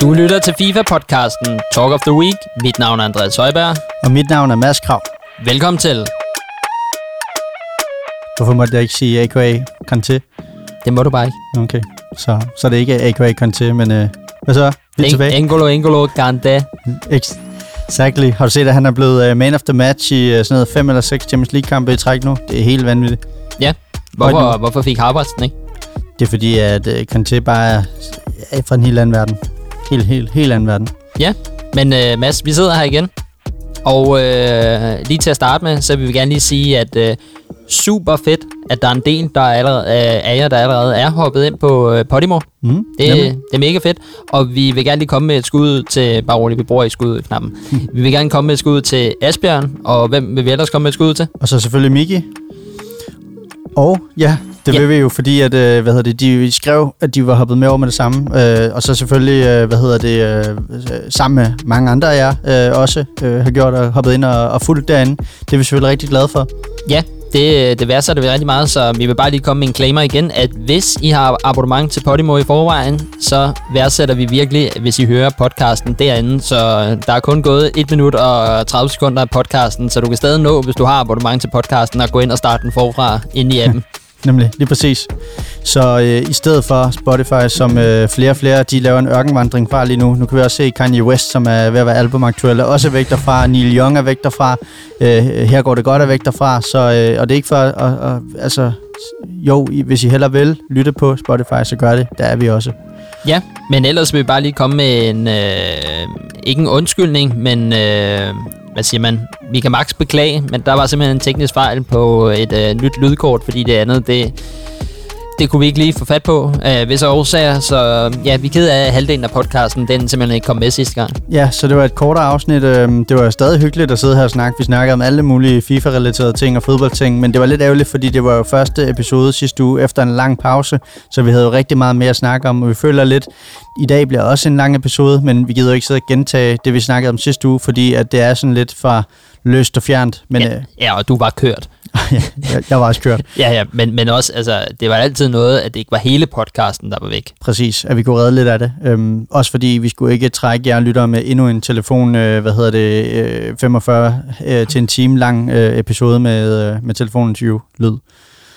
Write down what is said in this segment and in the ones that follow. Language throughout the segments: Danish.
Du lytter til FIFA-podcasten Talk of the Week. Mit navn er Andreas Højberg. Og mit navn er Mads Krav. Velkommen til. Hvorfor måtte jeg ikke sige AKA Kanté? Det må du bare ikke. Okay, så, så er det ikke AKA Kanté, men øh, hvad så? Vi er En- tilbage. Engolo, Engolo. Ex- Exactly. Har du set, at han er blevet uh, man of the match i uh, sådan noget fem eller seks Champions League-kampe i træk nu? Det er helt vanvittigt. Ja. Højt Hvorfor, hvorfor fik Harvards den ikke? Det er fordi, at uh, Kanté bare er, er fra en helt anden verden. Helt, helt, helt anden verden. Ja. Men uh, Mads, vi sidder her igen. Og uh, lige til at starte med, så vil vi gerne lige sige, at uh, super fedt, at der er en del der er allerede, uh, af jer, der allerede er hoppet ind på uh, Podimo. Mm, Det, det er mega fedt, og vi vil gerne lige komme med et skud til, bare roligt, vi bruger i skudknappen. vi vil gerne komme med et skud til Asbjørn, og hvem vil vi ellers komme med et skud til? Og så selvfølgelig Miki. Og ja, det Ja. vil vi jo, fordi at, øh, hvad hedder det, de skrev, at de var hoppet med over med det samme. Øh, og så selvfølgelig, øh, hvad hedder det, øh, øh, sammen med mange andre af jer øh, også øh, har gjort og hoppet ind og, og fulgt derinde. Det er vi selvfølgelig rigtig glade for. Ja, det, det værdsætter vi rigtig meget, så vi vil bare lige komme med en claimer igen, at hvis I har abonnement til Podimo i forvejen, så værdsætter vi virkelig, hvis I hører podcasten derinde. Så der er kun gået 1 minut og 30 sekunder af podcasten, så du kan stadig nå, hvis du har abonnement til podcasten, at gå ind og starte den forfra ind i appen. Nemlig, lige præcis. Så øh, i stedet for Spotify, som øh, flere og flere, de laver en ørkenvandring fra lige nu. Nu kan vi også se Kanye West, som er ved at være albumaktuel, er også væk derfra. Neil Young er væk derfra. Øh, her går det godt er væk derfra. Så, øh, og det er ikke for, at, at, altså, jo, hvis I heller vil lytte på Spotify, så gør det. Der er vi også. Ja, men ellers vil vi bare lige komme med en, øh, ikke en undskyldning, men øh, hvad siger man, vi kan max beklage, men der var simpelthen en teknisk fejl på et øh, nyt lydkort, fordi det andet, det, det kunne vi ikke lige få fat på af visse årsager, så ja, vi er ked af at halvdelen af podcasten, den simpelthen ikke kom med sidste gang. Ja, så det var et kortere afsnit. Øhm, Det var stadig hyggeligt at sidde her og snakke. Vi snakkede om alle mulige FIFA-relaterede ting og fodboldting, men det var lidt ærgerligt, fordi det var jo første episode sidste uge efter en lang pause, så vi havde jo rigtig meget mere at snakke om, og vi føler lidt, i dag bliver også en lang episode, men vi gider jo ikke sidde og gentage det, vi snakkede om sidste uge, fordi at det er sådan lidt for løst og fjernt. Men ja, øh, ja, og du var kørt. Ja, jeg, jeg var også kørt. Ja, ja, men, men også, altså, det var altid noget, at det ikke var hele podcasten, der var væk. Præcis, at vi kunne redde lidt af det. Øhm, også fordi vi skulle ikke trække jer lyttere med endnu en telefon, øh, hvad hedder det, øh, 45 øh, til en time lang øh, episode med, øh, med telefoninterview lyd.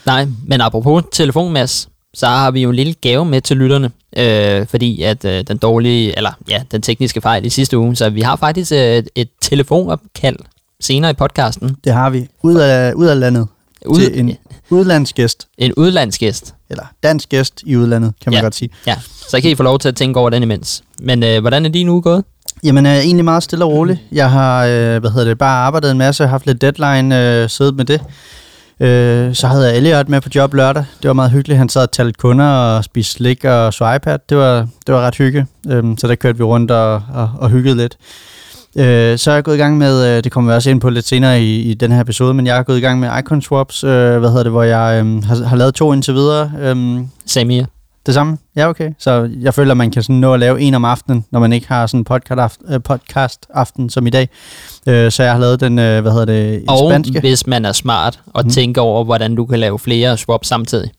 Nej, men apropos telefon, Mads, så har vi jo en lille gave med til lytterne, øh, fordi at øh, den dårlige, eller ja, den tekniske fejl i sidste uge, så vi har faktisk øh, et telefonopkald senere i podcasten. Det har vi. Ud af, ud af landet. Ud, til en udlandsgæst. en udlandsgæst. Eller dansk gæst i udlandet, kan man Ja. godt sige. Ja, så kan I få lov til at tænke over den imens. Men øh, hvordan er din uge gået? Jamen, øh, egentlig meget stille og roligt. Jeg har, øh, hvad hedder det, bare arbejdet en masse, haft lidt deadline, øh, siddet med det. Øh, så havde jeg Elliot med på job lørdag. Det var meget hyggeligt. Han sad og talte kunder og spiste slik og så iPad. Det var, det var ret hygge. Øhm, så der kørte vi rundt og, og, og hyggede lidt. Øh, så er jeg gået i gang med, øh, det kommer vi også ind på lidt senere i, i den her episode, men jeg er gået i gang med Icon Swaps, øh, hvad hedder det, hvor jeg øh, har, har lavet to indtil videre. Øh, Samir. det samme? Ja, okay. Så jeg føler, at man kan sådan nå at lave en om aftenen, når man ikke har sådan en podcast, aften, øh, podcast aften som i dag. Øh, så jeg har lavet den, øh, hvad hedder det, Og spanske. hvis man er smart og Mhm. tænker over, hvordan du kan lave flere swaps samtidig.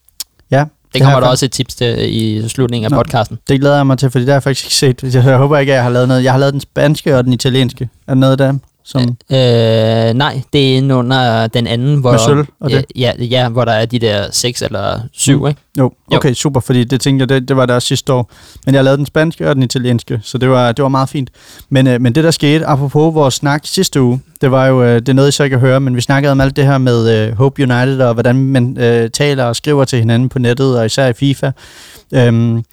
Ja, Det kommer der også et tips til i slutningen af Nå. podcasten. Det glæder jeg mig til, fordi det har jeg faktisk ikke set. Jeg, jeg håber ikke, at jeg har lavet noget. Jeg har lavet den spanske og den italienske. Er der noget der? Som, Øh, nej, det er inde under den anden, hvor, Med sølv og ja, det? ja, ja, hvor der er de der seks eller syv, Mm. ikke? jo, okay, super, fordi det tænkte jeg, det, det var der sidste år. Men jeg lavet den spanske og den italienske, så det var, det var meget fint. Men, øh, men det, der skete, apropos vores snak sidste uge, det var jo, øh, det er noget, I så ikke kan høre, men vi snakkede om alt det her med øh, Hope United, og hvordan man øh, taler og skriver til hinanden på nettet, og især i FIFA. Øhm,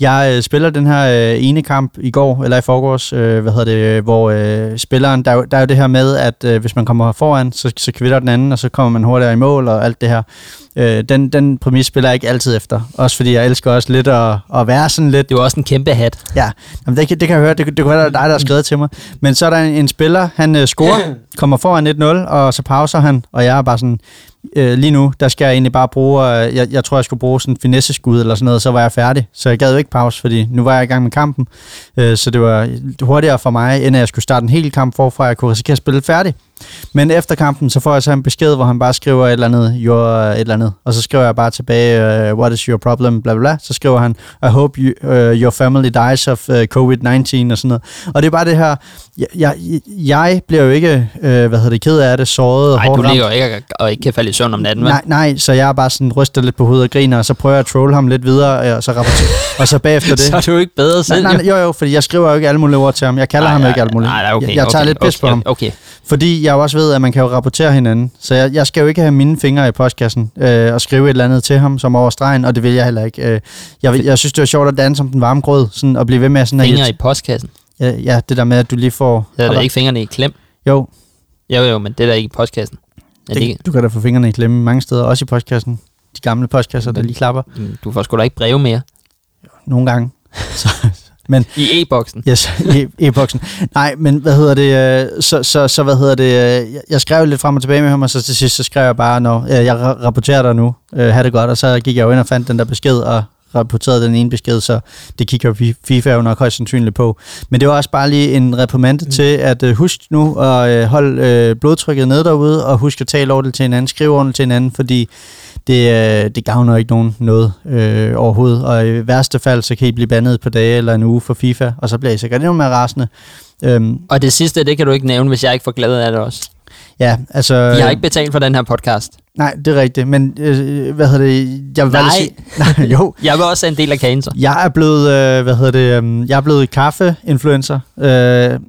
jeg øh, spiller den her øh, ene kamp i går, eller i forgårs, øh, hvad hedder det, øh, hvor øh, spilleren, der, er jo- der er jo det her med, at øh, hvis man kommer foran, så, så kvitter den anden, og så kommer man hurtigere i mål og alt det her. Øh, den, den præmis spiller jeg ikke altid efter. Også fordi jeg elsker også lidt at, at være sådan lidt Det var også en kæmpe hat. Ja, Jamen, det, kan, det kan jeg høre. Det, det kunne være, dig, der har skrevet til mig. Men så er der en, en spiller, han øh, scorer, kommer foran 1-0, og så pauser han, og jeg er bare sådan, øh, lige nu, der skal jeg egentlig bare bruge, øh, jeg, jeg tror, jeg skulle bruge sådan en finesse-skud eller sådan noget, så var jeg færdig. Så jeg gad jo ikke pause, fordi nu var jeg i gang med kampen. Øh, så det var hurtigere for mig, end at jeg skulle starte en hel kamp forfra, jeg kunne risikere at spille færdig. Men efter kampen, så får jeg så en besked, hvor han bare skriver et eller andet, your, et eller andet, og så skriver jeg bare tilbage, uh, what is your problem, bla bla bla. Så skriver han, I hope you, uh, your family dies of uh, COVID-19 og sådan noget. Og det er bare det her, jeg, jeg, jeg bliver jo ikke, uh, hvad hedder det, ked af det, såret Nej, du ligger jo ikke og ikke kan falde i søvn om natten, vel? Nej, nej, så jeg er bare sådan ryster lidt på hovedet og griner, og så prøver jeg at trolle ham lidt videre, og så rapporterer, og så bagefter det. så er du ikke bedre selv, nej, nej, jo, jo, fordi jeg skriver jo ikke alle mulige ord til ham. Jeg kalder nej, ham nej, ikke alle mulige. Nej, nej, okay, jeg, jeg tager okay, lidt pis okay, på ham. Okay. Fordi jeg også ved, at man kan jo rapportere hinanden. Så jeg, jeg skal jo ikke have mine fingre i postkassen øh, og skrive et eller andet til ham som over stregen, og det vil jeg heller ikke. Øh, jeg, jeg synes, det var sjovt at danse som den varme grød, sådan at blive ved med sådan Fingre at... i postkassen? Ja, ja, det der med, at du lige får... Det er da ikke fingrene i klem? Jo. Jo, jo, men det er da ikke i postkassen. Er det, det du kan da få fingrene i klemme mange steder, også i postkassen. De gamle postkasser, der lige klapper. Du får sgu da ikke breve mere. Nogle gange. så, men, I e-boksen? Yes, i e-boksen. Nej, men hvad hedder det, øh, så, så, så hvad hedder det, øh, jeg skrev lidt frem og tilbage med ham, og så til sidst så skrev jeg bare, når jeg rapporterer dig nu, ha' det godt, og så gik jeg jo ind og fandt den der besked, og rapporterede den ene besked, så det kigger FIFA jo nok højst sandsynligt på. Men det var også bare lige en reprimande mm. til at uh, husk nu at uh, holde uh, blodtrykket ned derude, og husk at tale ordentligt til hinanden, skrive ordentligt til hinanden, fordi det, uh, det gavner ikke nogen noget uh, overhovedet. Og i værste fald, så kan I blive bandet på dage eller en uge for FIFA, og så bliver I sikkert endnu mere rasende. Um, og det sidste, det kan du ikke nævne, hvis jeg ikke får glæde af det også. Ja, altså... Vi har ikke betalt for den her podcast. Nej, det er rigtigt, men øh, hvad hedder det? Jeg vil Nej. Sige, nej, jo. jeg vil også en del af kagen, så. Jeg er blevet, øh, hvad hedder det, øh, jeg er blevet kaffe-influencer. Øh,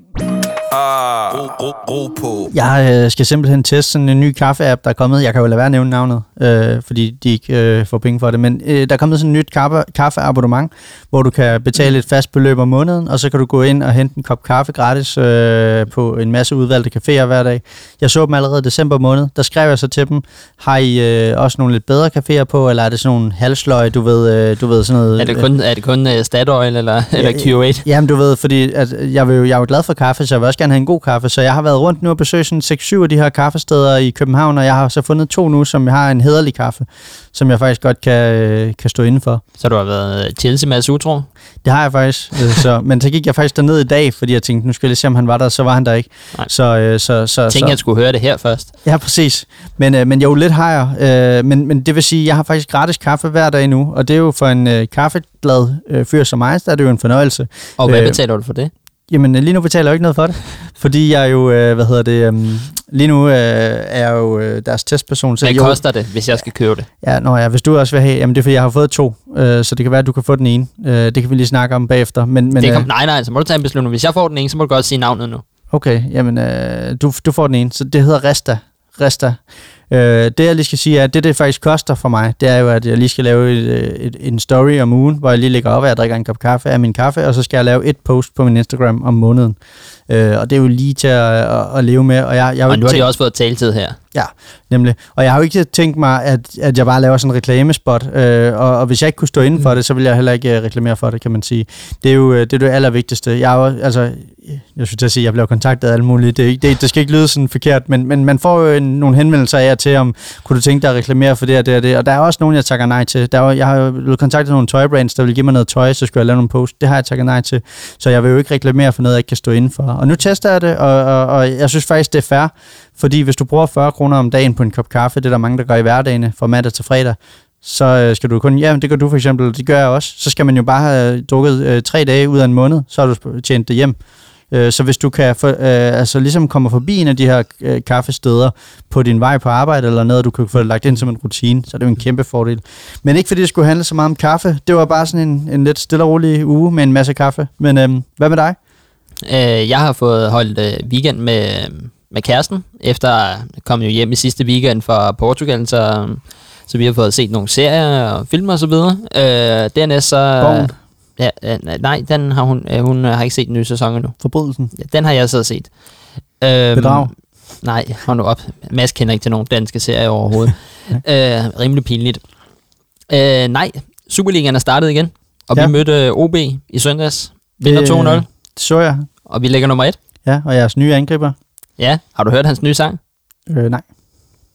Ah, ro, ro, ro på. Jeg øh, skal simpelthen teste sådan en ny kaffe-app, der er kommet. Jeg kan jo lade være at nævne navnet, øh, fordi de ikke øh, får penge for det. Men øh, der er kommet sådan et nyt kaffe, kaffeabonnement, hvor du kan betale et fast beløb om måneden, og så kan du gå ind og hente en kop kaffe gratis øh, på en masse udvalgte caféer hver dag. Jeg så dem allerede i december måned. Der skrev jeg så til dem, har I øh, også nogle lidt bedre caféer på, eller er det sådan nogle halsløg, du ved, øh, du ved sådan noget... Er det kun, er det kun uh, Statoil eller, eller Q8? Jamen du ved, fordi at jeg, vil jo, jeg er jo glad for kaffe, så jeg vil også gerne have en god kaffe, så jeg har været rundt nu og besøgt sådan 6-7 af de her kaffesteder i København, og jeg har så fundet to nu, som har en hederlig kaffe, som jeg faktisk godt kan, øh, kan stå indenfor. Så du har været Chelsea med utro? Det har jeg faktisk, øh, så, men så gik jeg faktisk derned i dag, fordi jeg tænkte, nu skal jeg lige se, om han var der, så var han der ikke. Nej. Så, øh, så, så, jeg tænkte, så, jeg skulle høre det her først. Ja, præcis. Men, øh, men jo, lidt har jeg. Øh, men, men det vil sige, jeg har faktisk gratis kaffe hver dag nu, og det er jo for en øh, kaffeglad øh, fyr som mig, så er det jo en fornøjelse. Og hvad øh, betaler du for det? Jamen, lige nu betaler jeg jo ikke noget for det, fordi jeg jo, øh, hvad hedder det, um, lige nu øh, er jeg jo øh, deres testperson. Så Hvad jo, koster det, hvis jeg skal købe det? Ja, nå ja, hvis du også vil have, jamen det er fordi, jeg har fået to, øh, så det kan være, at du kan få den ene. Øh, det kan vi lige snakke om bagefter. Men, men, det kan, øh, nej, nej, så må du tage en beslutning. Hvis jeg får den ene, så må du godt sige navnet nu. Okay, jamen øh, du, du får den ene, så det hedder Resta. Resta. Øh, det jeg lige skal sige er, at det det faktisk koster for mig, det er jo, at jeg lige skal lave et, et, en story om ugen, hvor jeg lige lægger op, at jeg drikker en kop kaffe af min kaffe, og så skal jeg lave et post på min Instagram om måneden. Øh, og det er jo lige til at, at, at leve med. Og, jeg, jeg og nu har de også fået taletid her. Ja, nemlig. Og jeg har jo ikke tænkt mig, at, at jeg bare laver sådan en reklamespot, øh, og, og hvis jeg ikke kunne stå inden for det, så vil jeg heller ikke uh, reklamere for det, kan man sige. Det er jo det, er det allervigtigste. Jeg er jo, altså, jeg synes til at sige, at jeg bliver kontaktet af alle mulige. Det, det, det skal ikke lyde sådan forkert, men, men man får jo en, nogle henvendelser af til, om kunne du tænke dig at reklamere for det og det og det. Og der er også nogen, jeg takker nej til. Der er, jeg har jo blevet kontaktet nogle tøjbrands, der vil give mig noget tøj, så skulle jeg lave nogle post. Det har jeg takket nej til. Så jeg vil jo ikke reklamere for noget, jeg ikke kan stå inden for. Og nu tester jeg det, og, og, og jeg synes faktisk, det er fair. Fordi hvis du bruger 40 kroner om dagen på en kop kaffe, det er der mange, der gør i hverdagen fra mandag til fredag, så øh, skal du kun, ja, det gør du for eksempel, det gør jeg også, så skal man jo bare have drukket øh, tre dage ud af en måned, så har du tjent det hjem. Øh, så hvis du kan for, øh, altså ligesom komme forbi en af de her øh, kaffesteder på din vej på arbejde eller noget, du kan få det lagt ind som en rutine, så er det jo en kæmpe fordel. Men ikke fordi det skulle handle så meget om kaffe, det var bare sådan en, en lidt stille og rolig uge med en masse kaffe. Men øh, hvad med dig? Øh, jeg har fået holdt øh, weekend med, med kæresten, efter at komme jo hjem i sidste weekend fra Portugal, så, så vi har fået set nogle serier og film og så videre. Øh, dernæst så... Born. Ja, nej, den har hun, hun har ikke set den nye sæson endnu. Forbrydelsen? Ja, den har jeg så set. Øhm, Bedrag? Nej, hold nu op. Mads kender ikke til nogen danske serier overhovedet. øh, rimelig pinligt. Øh, nej, Superligaen er startet igen, og ja. vi mødte OB i søndags. Vinder 2-0. Det så jeg. Og vi ligger nummer et. Ja, og jeres nye angriber. Ja, har du hørt hans nye sang? Øh, nej.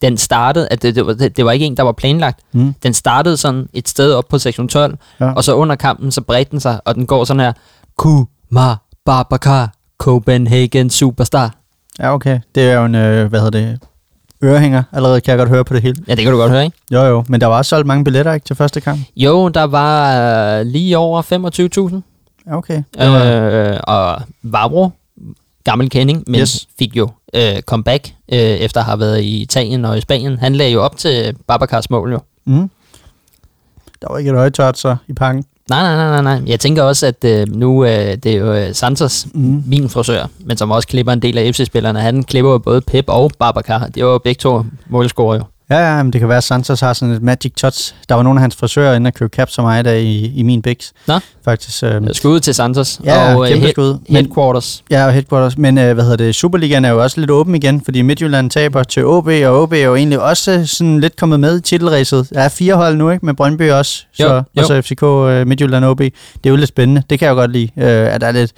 Den startede, at det, det, var, det, det var ikke en, der var planlagt. Mm. Den startede sådan et sted op på sektion 12, ja. og så under kampen, så bredte den sig, og den går sådan her, Kuma Babaka Copenhagen Superstar. Ja, okay. Det er jo en, øh, hvad hedder det, ørehænger. Allerede kan jeg godt høre på det hele. Ja, det kan du godt høre, ikke? Jo, jo. Men der var også solgt mange billetter, ikke, til første kamp? Jo, der var øh, lige over 25.000. Ja, okay. Var, Øh, og Vavro, gammel kending, men Yes. fik jo øh, comeback øh, efter at have været i Italien og i Spanien. Han lagde jo op til Babacars mål jo. mm. Der var ikke et øje tørt så i pakken. Nej, nej, nej, nej, nej. Jeg tænker også, at øh, nu øh, det er jo øh, Santos, Mm. min frisør, men som også klipper en del af FC-spillerne. Han klipper jo både Pep og Babacar. Det var jo begge to målscorer jo. Ja, ja, men det kan være, at Santos har sådan et magic touch. Der var nogle af hans frisører inde og købe caps som mig der i, i min Bix. Nå. Faktisk. Øh, Skud til Santos ja, og øh, kæmpe head- skud. Men, headquarters. ja, og headquarters. Men øh, hvad hedder det, Superligaen er jo også lidt åben igen, fordi Midtjylland taber til OB, og OB er jo egentlig også sådan lidt kommet med i titelræset. Der er fire hold nu, ikke? Med Brøndby også, så, Jo, jo. og så FCK, øh, Midtjylland og OB. Det er jo lidt spændende. Det kan jeg jo godt lide, øh, at der er lidt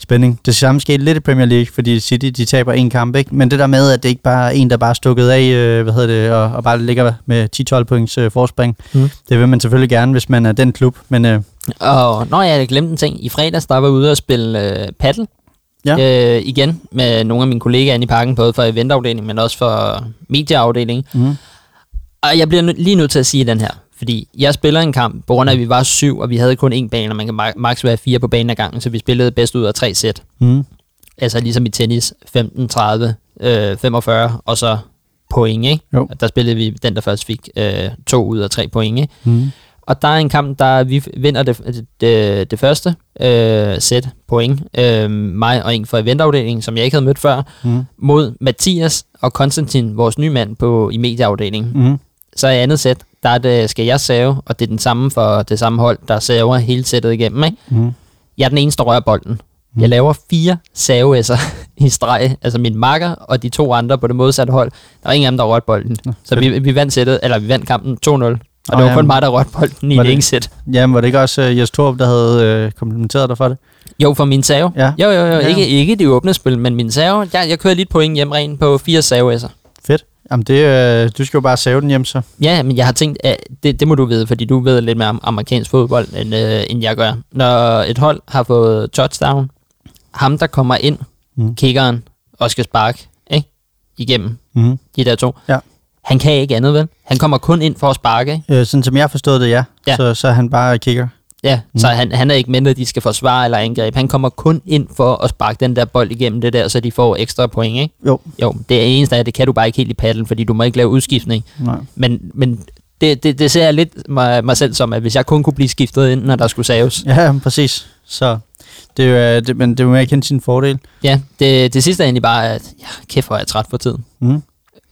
spænding. Det samme skete lidt i Premier League, fordi City de taber en kamp, ikke? Men det der med, at det ikke bare er en, der bare er stukket af, øh, hvad hedder det, og, og bare ligger med 10-12 points øh, forspring. Mm. Det vil man selvfølgelig gerne, hvis man er den klub, men øh, Og når jeg glemte en ting. I fredags, der var jeg ude og spille øh, paddle. Ja. Øh, igen med nogle af mine kollegaer inde i parken, både for eventafdelingen, men også for medieafdelingen. mm. Og jeg bliver nø- lige nødt til at sige den her. Fordi jeg spiller en kamp, på grund af, at vi var syv, og vi havde kun én bane, og man kan ma- maks være fire på banen ad gangen, så vi spillede bedst ud af tre sæt. Mm. Altså ligesom i tennis, 15, 30, øh, 45, og så point, ikke? Jo. Der spillede vi den, der først fik øh, to ud af tre point, ikke? Mm. Og der er en kamp, der vi vinder det, det, det første øh, sæt point. Øh, mig og en fra eventafdelingen, som jeg ikke havde mødt før, Mm. mod Mathias og Konstantin, vores nye mand på, i medieafdelingen. Mm. Så i andet sæt, der er det, skal jeg save, og det er den samme for det samme hold, der saver hele sættet igennem. Ikke? Mm. Jeg er den eneste, der rører bolden. Jeg laver fire saveesser i streg, altså min makker og de to andre på det modsatte hold. Der var ingen af dem, der rørte bolden. Så vi, vi vandt sættet, eller vi vandt kampen 2-0. Og det Nå, var ja, kun mig, der rørte bolden i det det- ene sæt. Jamen, var det ikke også uh, Jes Torp, der havde øh, komplimenteret dig for det? Jo, for min save. Ja. Jo, jo, jo. Ja. Ikke, ikke det åbne spil, men min save. Jeg, jeg kører lidt point hjem rent på fire saveesser. Jamen, det, øh, du skal jo bare save den hjem, så. Ja, men jeg har tænkt, at det, det må du vide, fordi du ved lidt mere om amerikansk fodbold, end, øh, end jeg gør. Når et hold har fået touchdown, ham der kommer ind, Mm. kiggeren, og skal sparke, ikke? Igennem Mm. de der to. Ja. Han kan ikke andet, vel? Han kommer kun ind for at sparke, ikke? Øh, sådan som jeg forstået det, ja. Ja. Så, så han bare kigger. Ja, mm. så han, han er ikke mindre, at de skal forsvare eller angribe. Han kommer kun ind for at sparke den der bold igennem det der, så de får ekstra point, ikke? Jo. Jo, det eneste af det kan du bare ikke helt i paddle, fordi du må ikke lave udskiftning. Nej. Men, men det, det, det ser jeg lidt mig, mig selv som, at hvis jeg kun kunne blive skiftet ind, når der skulle saves. Ja, præcis. Så det er jo, øh, det, men det er jo med at kende sin fordel. Ja, det, det sidste er egentlig bare, at ja, kæft hvor er jeg træt for tiden. Mm.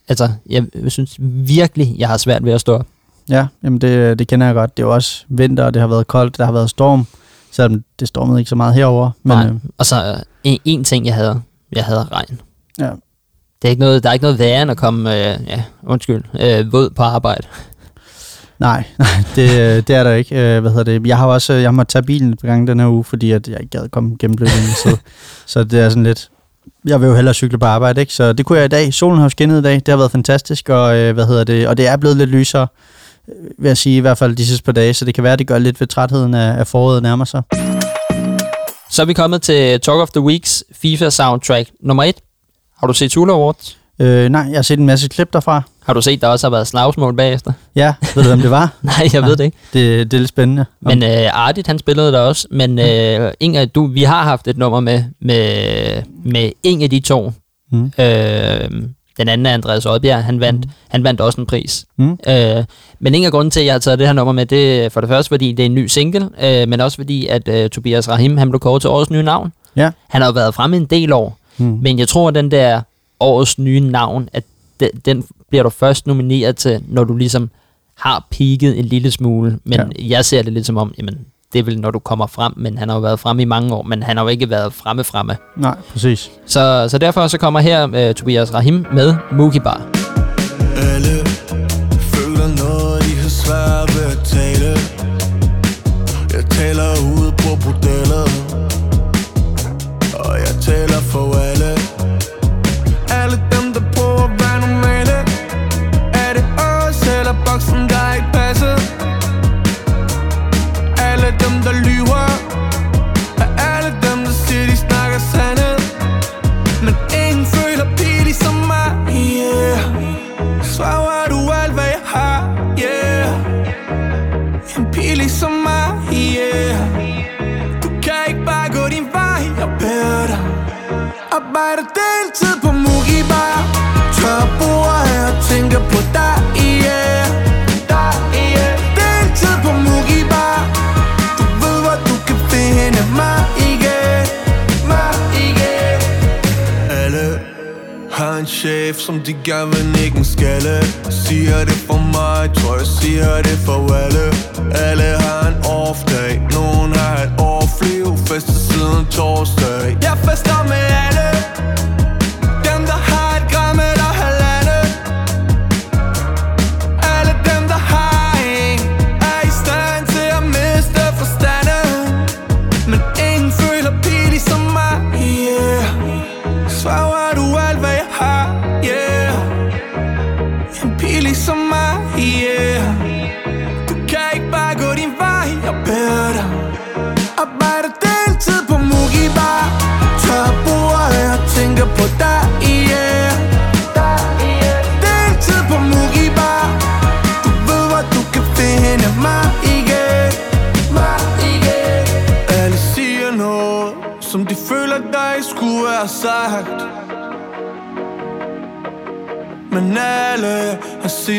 Altså, jeg synes virkelig, jeg har svært ved at stå op. Ja, jamen det, det kender jeg godt. Det er jo også vinter, og det har været koldt, der har været storm. Selvom det stormede ikke så meget herover. Men, Nej. øh, Og så øh, en, en ting, jeg havde. Jeg havde regn. ja. Det er ikke noget, der er ikke noget værre end at komme, øh, ja, undskyld, øh, våd på arbejde. Nej, nej det, øh, det er der ikke. Øh, hvad hedder det? Jeg har også jeg har måttet tage bilen et par gange den her uge, fordi at jeg ikke gad komme gennem så, så det er sådan lidt... Jeg vil jo hellere cykle på arbejde, ikke? Så det kunne jeg i dag. Solen har skinnet i dag. Det har været fantastisk, og, øh, hvad hedder det? og det er blevet lidt lysere, vil jeg sige, i hvert fald de sidste par dage. Så det kan være, at det gør lidt ved trætheden af, af foråret nærmer sig. Så er vi kommet til Talk of the Weeks FIFA soundtrack nummer 1. Har du set Tula Awards? Øh, nej, jeg har set en masse klip derfra. Har du set, der også har været slagsmål bagefter? Ja, ved du, hvem det var? Nej, jeg ved det ikke. Det, det er lidt spændende. Men øh, Ardit, han spillede der også. Men øh, Inger, du, vi har haft et nummer med, med, med en af de to. Mm. Øh, den anden er Andreas Oddbjerg. Han vandt, mm. han vandt også en pris. Mm. Øh, men en af grunden til, at jeg har taget det her nummer med, det er for det første, fordi det er en ny single, øh, men også fordi, at øh, Tobias Rahim, han blev kåret til årets nye navn. Ja. Han har jo været fremme en del år, Mm. men jeg tror, at den der årets nye navn, at den, den bliver du først nomineret til, når du ligesom har peaked en lille smule. Men ja. jeg ser det lidt som om, jamen, det er vel, når du kommer frem, men han har jo været fremme i mange år, men han har jo ikke været fremme fremme. Nej, præcis. Så, så derfor så kommer her uh, Tobias Rahim med Mookie Bar. Alle Arbejder deltid på Mugi Bar Tør bord her og tænker på dig, yeah. Deltid på Mugi Bar Du ved hvor du kan finde mig igen. Mig igen. Alle har en chef, som de gerne vil nikke en skalle. Siger det for mig, tror jeg siger det for alle. Alle har en off day, nogen har et off liv Fester siden torsdag.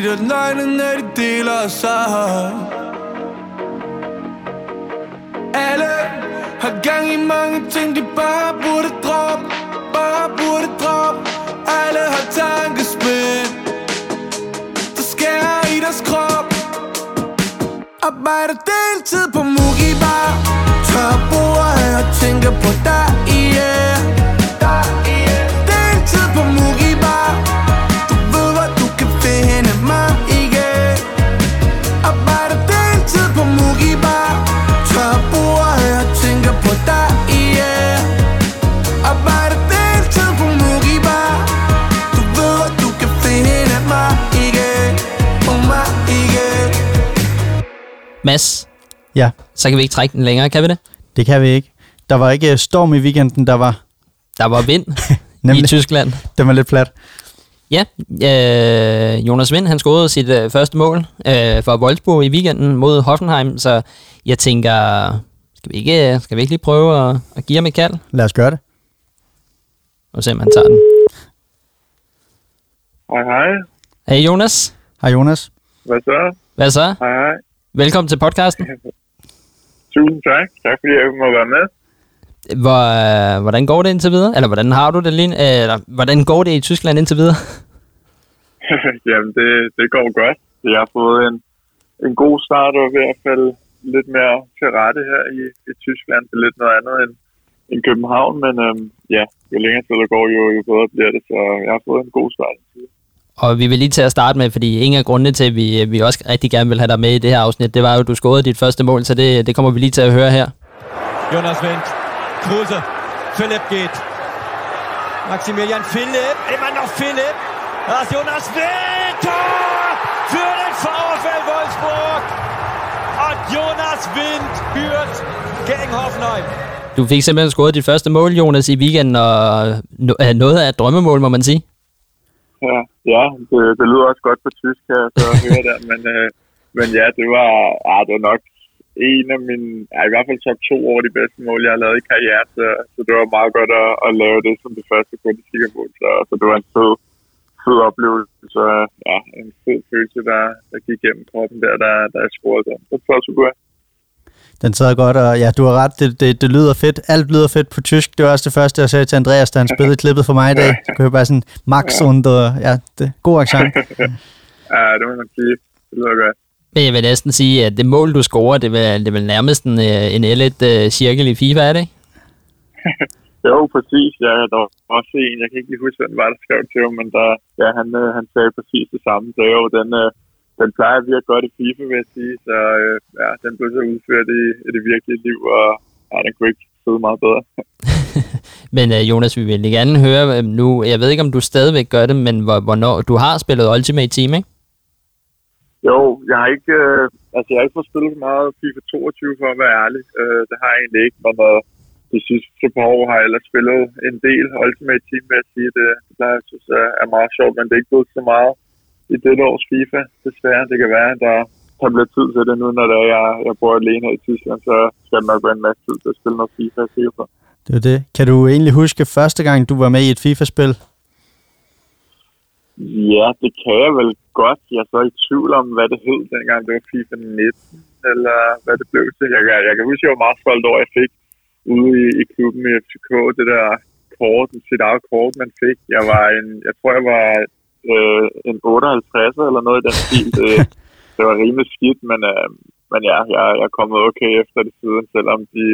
Har set at nøgne, når de deler sig. Alle har gang i mange ting, de bare burde droppe Bare burde droppe. Alle har tankespind Der skærer i deres krop. Arbejder deltid på Mugi Bar Tør bord og tænker på dig, yeah Mads, Ja, så kan vi ikke trække den længere, kan vi det? det kan vi ikke. Der var ikke øh, storm i weekenden, der var, Der var vind i Tyskland. den var lidt plat. Ja, øh, Jonas Vind, han scorede sit øh, første mål øh, for Wolfsburg i weekenden mod Hoffenheim, så jeg tænker, skal vi ikke, øh, skal vi ikke lige prøve at, at give ham et kald? Lad os gøre det. Og se, om han tager den. Hej hej. Hey Jonas, Hej Jonas. Hvad så? hvad så? Hej hej. Velkommen til podcasten. Tusind tak. Tak fordi jeg må være med. Hvor, øh, hvordan går det indtil videre? Eller hvordan har du det lige? Eller hvordan går det i Tyskland indtil videre? Jamen det, det går godt. Jeg har fået en, en god start og ved at falde lidt mere til rette her i, i Tyskland. Det er lidt noget andet end, end København, men øhm, ja, jo længere tid der går, jo, jo bedre bliver det. Så jeg har fået en god start. Og vi vil lige til at starte med, fordi en af grundene til, at vi, vi også rigtig gerne vil have dig med i det her afsnit, det var jo, at du scorede dit første mål, så det, det kommer vi lige til at høre her. Jonas Wind, Kruse, Philipp geht. Maximilian Philipp, immer noch Philipp. Da ist Jonas Wind, Tor für den VfL Wolfsburg. Und Jonas Wind führt gegen Hoffenheim. Du fik simpelthen scoret dit første mål, Jonas, i weekenden, og no, noget af et drømmemål, må man sige. Ja, ja det, det lyder også godt på tysk, kan jeg så høre der, men, øh, men ja, det var, ja, det var nok en af mine, ja, i hvert fald top to over de bedste mål, jeg har lavet i karrieren, så, så det var meget godt at, at lave det som det første Bundesliga-mål, så, så det var en fed, fed oplevelse, så ja, en fed følelse, der, der gik gennem kroppen der, der, der jeg scorede den. Det var så godt. Den sad godt, og ja, du har ret, det, det, det lyder fedt. Alt lyder fedt på tysk. Det var også det første, jeg sagde til Andreas, da han spillede klippet for mig i dag. Så kunne jeg bare sådan, Max und, ja, det, god accent. Ja, det må man sige. Det lyder godt. Men jeg vil næsten sige, at det mål, du scorer, det er vel, det vel nærmest en, øh, en L1-cirkel i FIFA, er det ikke? Jo, præcis. Ja, der var også en, jeg kan ikke lige huske, hvem var, der skrev til ham, men der, ja, han, øh, han sagde præcis det samme. Så jo, den, øh, den plejer virkelig godt i FIFA, vil jeg sige. Så øh, ja, den blev så udført i, i det virkelige liv, og ja, den kunne ikke sidde meget bedre. Men øh, Jonas, vi vil gerne høre øh, nu, jeg ved ikke, om du stadigvæk gør det, men hvor, hvornår, du har spillet Ultimate Team, ikke? Jo, jeg har ikke, øh, altså jeg har ikke fået spillet så meget FIFA 22 for at være ærlig. Øh, det har jeg egentlig ikke, men øh, de sidste par år har jeg ellers spillet en del Ultimate Team, vil jeg sige. Det, det plejer jeg synes er, er meget sjovt, men det er ikke blevet så meget i dette års FIFA, desværre. Det kan være, at der kan blive tid til det nu, når det er, jeg, jeg bor alene her i Tyskland, så skal jeg nok være en masse tid til at spille noget FIFA, sikker på. Det er det. Kan du egentlig huske første gang, du var med i et FIFA-spil? Ja, det kan jeg vel godt. Jeg er så i tvivl om, hvad det hed dengang. Det var FIFA 19, eller hvad det blev til. Jeg, jeg, jeg kan huske, at jeg var meget stolt over, at jeg fik ude i, i klubben i FCK, det der kort, sit eget kort, man fik. Jeg var en, jeg tror, jeg var øh, en 58 eller noget i den stil. Det, det var rimelig skidt, men, øh, men ja, jeg, jeg er kommet okay efter det siden, selvom de,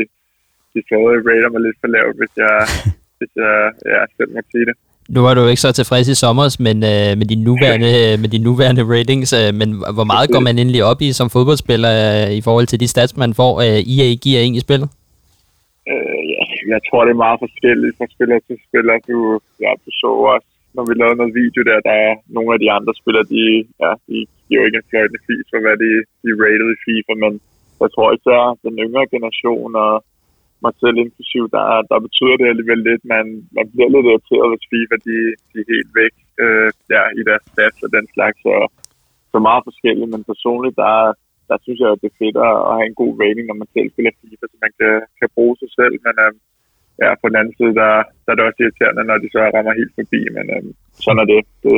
de stadig rater mig lidt for lavt, hvis jeg, hvis jeg ja, selv må sige det. Nu var du jo ikke så tilfreds i sommer men øh, med, de nuværende, med de nuværende ratings, øh, men hvor meget går man endelig op i som fodboldspiller øh, i forhold til de stats, man får, øh, EA giver ind i spillet? Øh, ja, jeg tror, det er meget forskelligt fra spiller til spiller. Du, ja, du så også, når vi lavede noget video der, der er nogle af de andre spillere, de, ja, de giver jo ikke en fløjtende fis for, hvad de, de rated i FIFA, men jeg tror især den yngre generation og mig selv inklusiv, der, der betyder det alligevel lidt. Man, man bliver lidt irriteret, hvis FIFA de, de er helt væk øh, der i deres stats og den slags. Så, så meget forskelligt, men personligt, der, der synes jeg, at det er fedt at have en god rating, når man selv spiller FIFA, så man kan, kan bruge sig selv. Men øh, ja, på den anden side, der, der er det også irriterende, når de så rammer helt forbi. Men øh, sådan er det. det.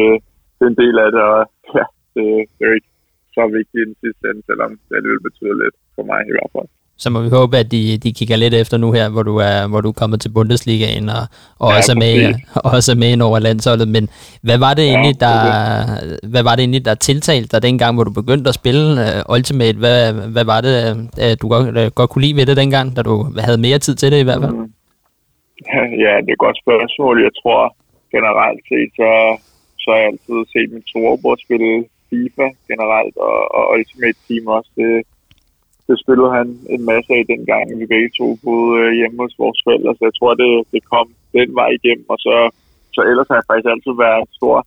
Det er en del af det, og ja, det, det er ikke så vigtigt i den sidste ende, selvom det alligevel betyder lidt for mig i hvert fald så må vi håbe, at de, de kigger lidt efter nu her, hvor du er, hvor du er kommet til Bundesligaen og, og, ja, også, er med, og også er med ind over landsholdet. Men hvad var det ja, egentlig, der, det. hvad var det egentlig, der tiltalte dig dengang, hvor du begyndte at spille uh, Ultimate? Hvad, hvad var det, uh, du godt, uh, godt kunne lide ved det dengang, da du havde mere tid til det i hvert fald? Mm. Ja, det er et godt spørgsmål. Jeg tror generelt set, så, så har jeg altid set min storebror spille FIFA generelt, og, og Ultimate Team også. Det, det spillede han en masse af dengang, vi begge to boede øh, hjemme hos vores forældre, så jeg tror, det, det kom den vej igennem, og så, så ellers har jeg faktisk altid været stor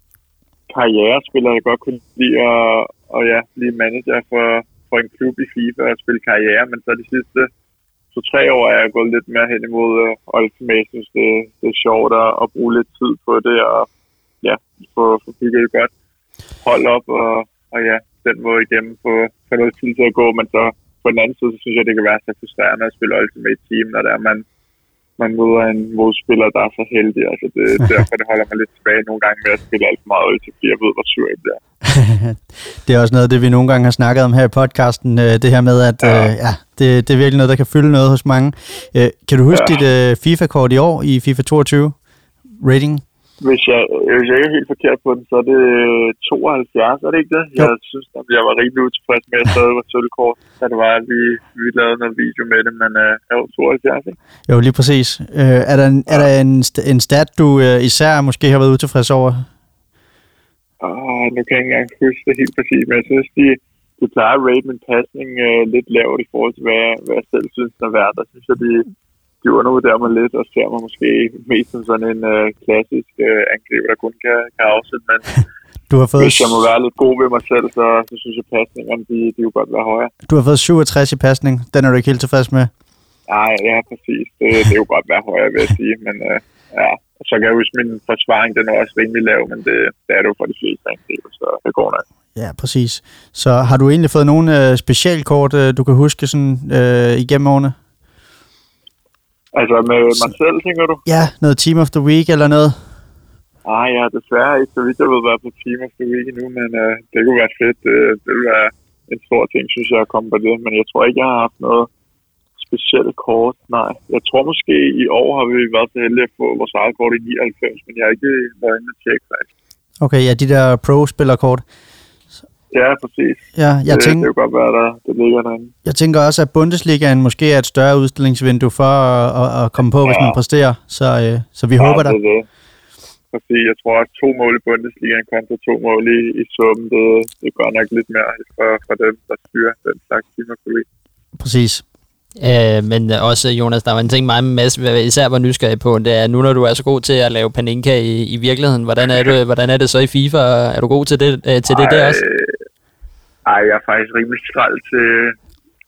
karrierespiller, jeg godt kunne lide at og ja, blive manager for, for en klub i FIFA og spille karriere, men så de sidste to-tre år er jeg gået lidt mere hen imod øh, uh, Ultimate. Jeg synes, det, det er sjovt at, at bruge lidt tid på det, og ja, få, få bygget et godt hold op, og, og ja, den måde igennem få, få noget tid til at gå, men så på den anden side, så synes jeg, det kan være så frustrerende at spille Ultimate Team, når der er, man, man møder en modspiller, der er så heldig. Altså det, derfor det holder mig lidt tilbage nogle gange med at spille alt for meget Ultimate, fordi jeg ved, hvor sur jeg bliver. det er også noget af det, vi nogle gange har snakket om her i podcasten, øh, det her med, at ja. Øh, ja, det, det er virkelig noget, der kan fylde noget hos mange. Øh, kan du huske ja. dit øh, FIFA-kort i år i FIFA 22 rating? Hvis jeg, hvis jeg ikke er helt forkert på den, så er det 72, er det ikke det? Jo. Jeg synes, at jeg var rigtig utilfreds med, at jeg stadig var sølvkort, da det var, at vi, vi lavede noget video med det, men uh, jeg var 72, ikke? Jo, lige præcis. Uh, er der, en, er der en, en stat, du uh, især måske har været utilfreds over? Uh, nu kan jeg ikke engang huske det helt præcis, men jeg synes, de, de plejer at rate min pasning uh, lidt lavt i forhold til, hvad, hvad jeg selv synes, den er værd. Der synes jeg, de, de undervurderer mig lidt, og ser mig måske mest som sådan en øh, klassisk øh, angriber, der kun kan, kan afsætte, men du har fået... hvis jeg må være lidt god ved mig selv, så, så synes jeg, at pasningerne, de, de jo godt være højere. Du har fået 67 i pasning, den er du ikke helt tilfreds med? Nej, ja, præcis. Det, det er jo godt være højere, vil jeg sige, men øh, ja. Så kan jeg huske, min forsvaring, den er også rimelig lav, men det, det er det jo for de fleste angriber, så det går nok. Ja, præcis. Så har du egentlig fået nogle øh, specialkort, øh, du kan huske sådan, øh, igennem årene? Altså med mig selv, tænker du? Ja, noget Team of the Week eller noget? Nej, jeg har desværre ikke så vidt jeg ved være på Team of the Week endnu, men uh, det kunne være fedt. Det, det ville være en stor ting, synes jeg, at komme på det. Men jeg tror ikke, jeg har haft noget specielt kort. Nej, jeg tror måske i år har vi været så heldige at få vores eget kort i 99, men jeg har ikke været inde og tjekke faktisk. Okay, ja, de der pro-spillerkort. Ja, præcis. Ja, jeg det, tænker, det kan godt være, der det ligger derinde. Jeg tænker også, at Bundesligaen måske er et større udstillingsvindue for at, at, at komme på, ja. hvis man præsterer. Så, øh, så vi ja, håber der. Det, det. Præcis. Jeg tror også, to mål i Bundesligaen kontra to mål i, i summen, det, det gør nok lidt mere for, for dem, der styrer den slags timer Præcis. Øh, men også, Jonas, der var en ting, mig med Mads især var nysgerrig på, det er, nu når du er så god til at lave paninka i, i virkeligheden, hvordan er, du, hvordan er det så i FIFA? Er du god til det, øh, til Ej, det der også? Ej, jeg er faktisk rimelig skrald til...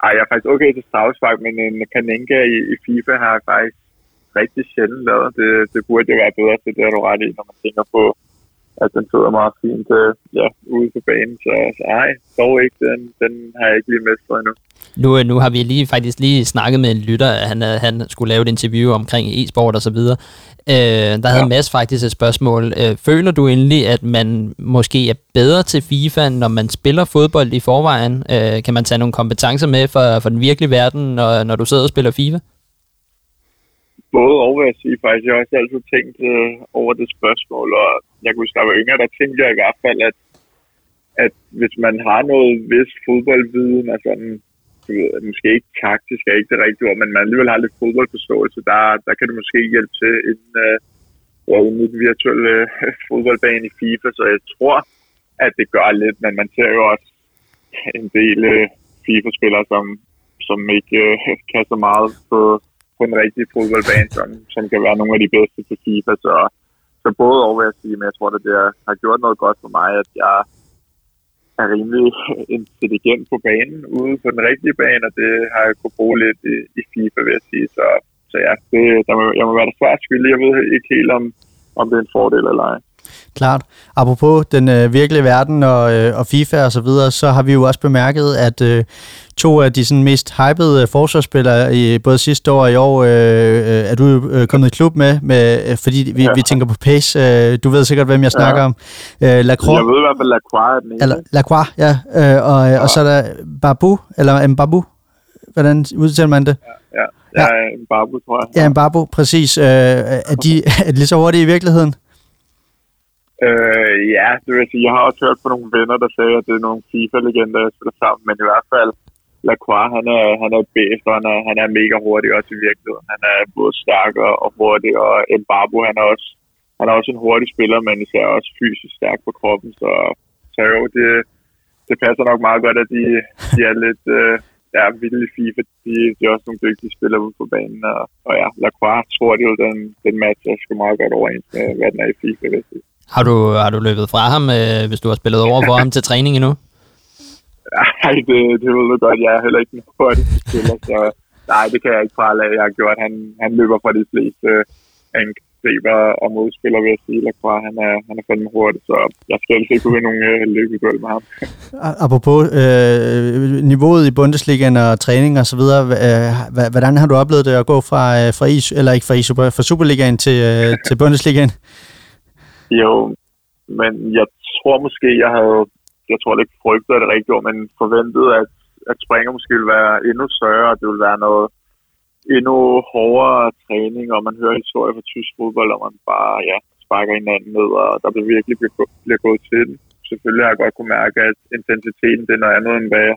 Ej, jeg er faktisk okay til strafspark, men øh, en paninka i, i FIFA har jeg faktisk rigtig sjældent lavet. Det, det burde jo være bedre til, det har du ret i, når man tænker på, at den sidder meget fint øh, ja, ude på banen. Så, så ej, dog ikke. Den, den har jeg ikke lige mestret endnu. Nu, øh, nu har vi lige faktisk lige snakket med en lytter, at han, øh, han skulle lave et interview omkring e-sport og så videre. Øh, der havde ja. Mads faktisk et spørgsmål. Øh, føler du endelig, at man måske er bedre til FIFA, når man spiller fodbold i forvejen? Øh, kan man tage nogle kompetencer med for, for den virkelige verden, når, når du sidder og spiller FIFA? Både og, vil jeg sige faktisk. Jeg har også altid tænkt øh, over det spørgsmål, og jeg kunne huske, da jeg var yngre, der tænkte jeg i hvert fald, at, at hvis man har noget vis fodboldviden, altså sådan, du ved, måske ikke taktisk er ikke det rigtige ord, men man alligevel har lidt fodboldforståelse, der, der kan det måske hjælpe til inden, øh, ja, inden den virtuelle øh, fodboldbane i FIFA, så jeg tror, at det gør lidt, men man ser jo også en del øh, FIFA-spillere, som, som ikke øh, kan så meget på, på en rigtig fodboldbane, som, som kan være nogle af de bedste til FIFA, så, så både over vil jeg sige, men jeg tror, at det har gjort noget godt for mig, at jeg er rimelig intelligent på banen ude på den rigtige bane, og det har jeg kunne bruge lidt i, i FIFA, vil jeg sige. Så, så ja, det, der må, jeg må være der svært skyldig. Jeg ved ikke helt, om, om det er en fordel eller ej. Klart. Apropos den øh, virkelige verden og, øh, og FIFA og så videre, så har vi jo også bemærket, at øh, to af de sådan, mest hypede forsvarsspillere i både sidste år og i år øh, øh er du øh, kommet i klub med, med øh, fordi vi, ja. vi tænker på Pace. Øh, du ved sikkert, hvem jeg snakker ja. om. Øh, Lacroix. Jeg ved i hvert fald, Lacroix er den ene. Eller, Lacroix, ja. Øh, og, ja. og så er der Babu, eller Mbabu. Hvordan udtaler man det? Ja, ja. ja. ja Mbabu, tror jeg. Ja, Mbabu, præcis. Øh, er, de, er de lige så hurtige i virkeligheden? Øh, ja, det vil sige, jeg har også hørt på nogle venner, der sagde, at det er nogle FIFA-legender, jeg spiller sammen, men i hvert fald Lacroix, han er, han er bedst, og han er, han er mega hurtig også i virkeligheden. Han er både stærk og hurtig, og Mbabu, han er også, han er også en hurtig spiller, men især også fysisk stærk på kroppen, så, så jo, det, det passer nok meget godt, at de, de er lidt øh, ja, vilde i FIFA. De, de er også nogle dygtige spillere ude på banen, og, og ja, Lacroix tror det jo, den, den match er skal meget godt overens med, hvad den er i FIFA, Det jeg. Har du, har du løbet fra ham, øh, hvis du har spillet over for ham til træning endnu? Nej, det, det ved du godt. Jeg er heller ikke hurtig spiller, så nej, det kan jeg ikke prale af. Jeg har gjort. Han, han løber fra de fleste angriber og modspiller, vil jeg sige. Lacroix, han er, han er fandme hurtig, så jeg skal altså ikke vinde nogle øh, løbegulv med ham. Apropos øh, niveauet i Bundesligaen og træning og så videre, øh, hvordan har du oplevet det at gå fra, øh, fra, is, eller ikke fra, is, fra Superligaen til, øh, til Bundesligaen? Jo, men jeg tror måske, jeg havde, jeg tror ikke frygtet det rigtigt men forventet, at, at springer måske ville være endnu større, og det ville være noget endnu hårdere træning, og man hører historier fra tysk fodbold, og man bare ja, sparker hinanden ned, og der bliver virkelig bliver, bliver gået til den. Selvfølgelig har jeg godt kunne mærke, at intensiteten det er noget andet, end hvad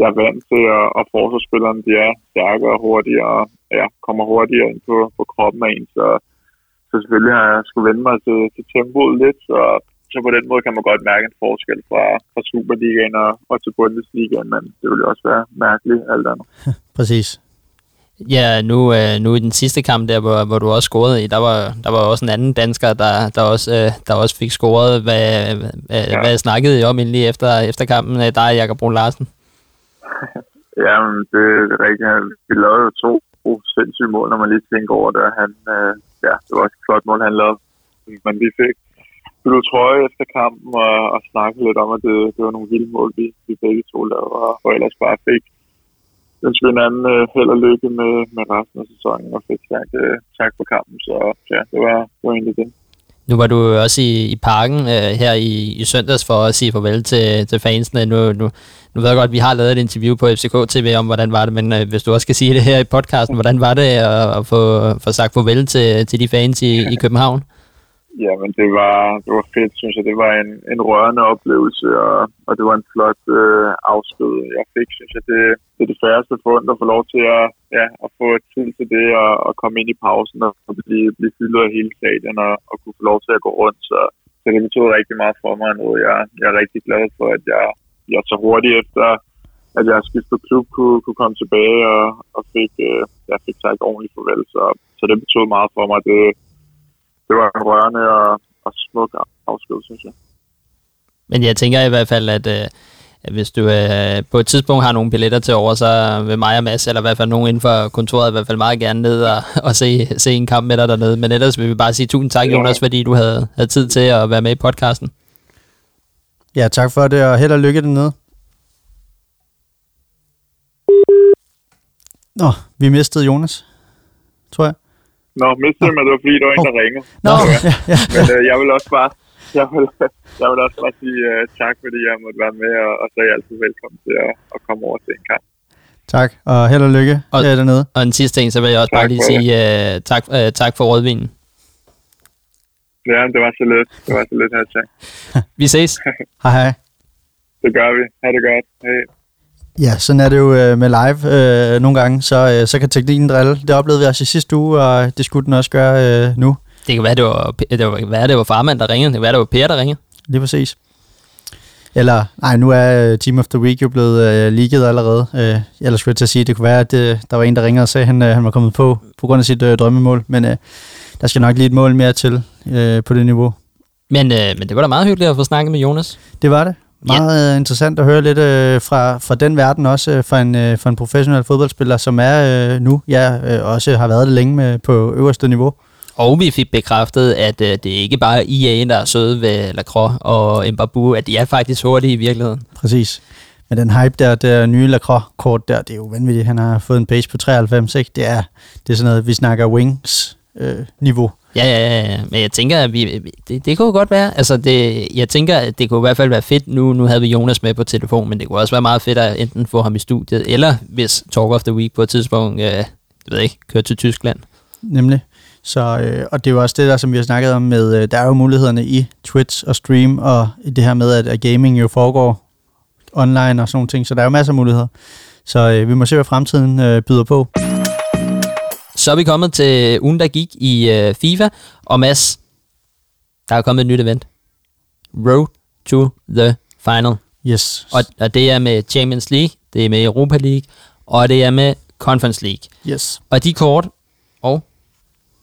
jeg er vant til, og, og forsvarsspillerne de er stærkere og hurtigere, og ja, kommer hurtigere ind på, på kroppen af en, så så selvfølgelig har jeg skulle vende mig til, til tempoet lidt, så, så på den måde kan man godt mærke en forskel fra, fra Superligaen og, og til Bundesligaen, men det ville også være mærkeligt alt andet. Præcis. Ja, nu, øh, nu i den sidste kamp der, hvor, hvor du også scorede i, der var, der var også en anden dansker, der, der, også, øh, der også fik scoret. Hvad, hvad, ja. hvad snakkede I om egentlig efter, efter kampen? Der er Jakob Brun Larsen. ja, det er rigtigt. Vi lavede jo to sindssyge mål, når man lige tænker over det. Han, øh, ja, det var også et flot mål, han lavede. Man lige fik blå trøje efter kampen og, og snakke lidt om, at det, det var nogle vilde mål, vi, vi begge to lavede, og, og ellers bare fik ønske anden uh, held og lykke med, med resten af sæsonen, og fik tak, uh, øh, tak for kampen, så ja, det var, det var egentlig det. Nu var du også i, i parken øh, her i, i søndags for at sige farvel til, til fansene. Nu, nu, nu ved jeg godt, at vi har lavet et interview på FCK TV om, hvordan var det, men øh, hvis du også skal sige det her i podcasten, hvordan var det at, at få, få sagt farvel til, til de fans i, i København? Ja, men det var, det var fedt, synes jeg. Det var en, en rørende oplevelse, og, og det var en flot øh, afsked, jeg fik, synes jeg. Det, det er det færreste fund at få lov til at, ja, at få tid til det, og, og komme ind i pausen og, og blive, blive fyldt af hele stadion, og, og kunne få lov til at gå rundt. Så, så det betød rigtig meget for mig og Jeg, jeg er rigtig glad for, at jeg, jeg så hurtigt efter, at jeg skiftede klub, kunne, kunne komme tilbage og, og fik, øh, jeg fik sagt ordentligt farvel. Så, så det betød meget for mig. Det, det var en rørende og, og smuk afsked, synes jeg. Men jeg tænker i hvert fald, at, øh, hvis du øh, på et tidspunkt har nogle billetter til over, så vil mig og Mads, eller i hvert fald nogen inden for kontoret, i hvert fald meget gerne ned og, og se, se en kamp med dig dernede. Men ellers vil vi bare sige tusind tak, Ja. Jonas, fordi du havde, havde tid til at være med i podcasten. Ja, tak for det, og held og lykke dernede. Nå, vi mistede Jonas, tror jeg. Nå, mistede mig, det var fordi, der var en, der ringede. Nå, Ja. Men øh, jeg vil også bare, jeg vil, jeg vil også bare sige uh, tak, fordi jeg måtte være med, og, og så er jeg altid velkommen til at, at komme over til en kamp. Tak, og held og lykke Og- og, dernede. Og en sidste ting, så vil jeg også Tak bare lige sige uh, tak, uh, tak for rødvinen. Ja, det var så lidt. Det var så lidt her til. Vi ses. Hej hej. Det gør vi. Ha' det godt. Hej. Ja, sådan er det jo øh, med live øh, nogle gange, så, øh, så kan teknikken drille. Det oplevede vi også i sidste uge, og det skulle den også gøre øh, nu. Det kan være, det var, det kan være, det var farmand, der ringede. Det kan være, det var Per, der ringede. Lige præcis. Eller, nej, nu er øh, Team of the Week jo blevet øh, leaget allerede. Øh, ellers skulle jeg til at sige, at det kunne være, at øh, der var en, der ringede og sagde, at han, øh, han var kommet på, på grund af sit øh, drømmemål. Men øh, der skal nok lige et mål mere til øh, på det niveau. Men, øh, men det var da meget hyggeligt at få snakket med Jonas. Det var det. Meget ja. interessant at høre lidt øh, fra, fra den verden også, øh, fra, en, øh, fra en professionel fodboldspiller, som er øh, nu, ja, øh, også har været det længe med, på øverste niveau. Og vi fik bekræftet, at øh, det er ikke bare IA, der er søde ved Lacroix og Mbabu, at de er faktisk hurtige i virkeligheden. Præcis. Men den hype der, det nye Lacroix-kort der, det er jo vanvittigt. Han har fået en pace på 93, ikke? Det er, det er sådan noget, vi snakker wings øh, niveau. Ja, ja, ja, ja. Men jeg tænker, at vi, det, det kunne jo godt være. Altså, det, jeg tænker, at det kunne i hvert fald være fedt. Nu, nu havde vi Jonas med på telefon, men det kunne også være meget fedt at enten få ham i studiet, eller hvis Talk of the Week på et tidspunkt, øh, jeg ved ikke, køre til Tyskland. Nemlig. Så, øh, og det er jo også det der, som vi har snakket om med, øh, der er jo mulighederne i Twitch og stream, og det her med, at, at gaming jo foregår online og sådan nogle ting, så der er jo masser af muligheder. Så øh, vi må se, hvad fremtiden øh, byder på. Så er vi kommet til ugen, der gik i øh, FIFA, og Mads, der er kommet et nyt event. Road to the Final. Yes. Og, og det er med Champions League, det er med Europa League, og det er med Conference League. yes. Og de kort, og,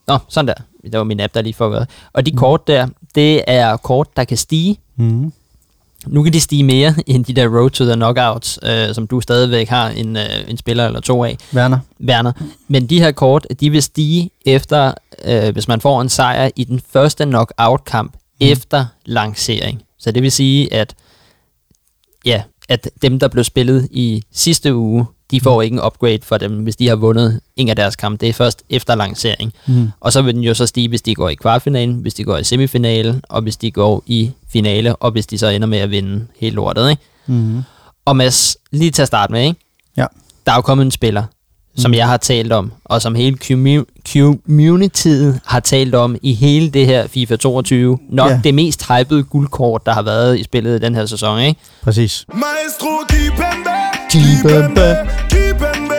nå, sådan der, det var min app, der lige fuckede. Og de kort der, det er kort, der kan stige. Mm. Nu kan de stige mere end de der Road to the Knockouts, øh, som du stadigvæk har en, øh, en spiller eller to af, Werner. Werner. Men de her kort, de vil stige efter, øh, hvis man får en sejr i den første knockout-kamp mm. efter lancering. Så det vil sige, at ja, at dem, der blev spillet i sidste uge, de får ikke en upgrade for dem, hvis de har vundet en af deres kampe. Det er først efter lancering. Mm. Og så vil den jo så stige, hvis de går i kvartfinalen, hvis de går i semifinale, og hvis de går i finale, og hvis de så ender med at vinde helt lortet. Ikke? Mm. Og Mads, lige til at starte med, ikke? Ja. der er jo kommet en spiller, som jeg har talt om, og som hele commu- communityet har talt om i hele det her FIFA 22. Nok Ja. det mest hypede guldkort, der har været i spillet i den her sæson. Ikke? Præcis. Maestro Kipembe Kipembe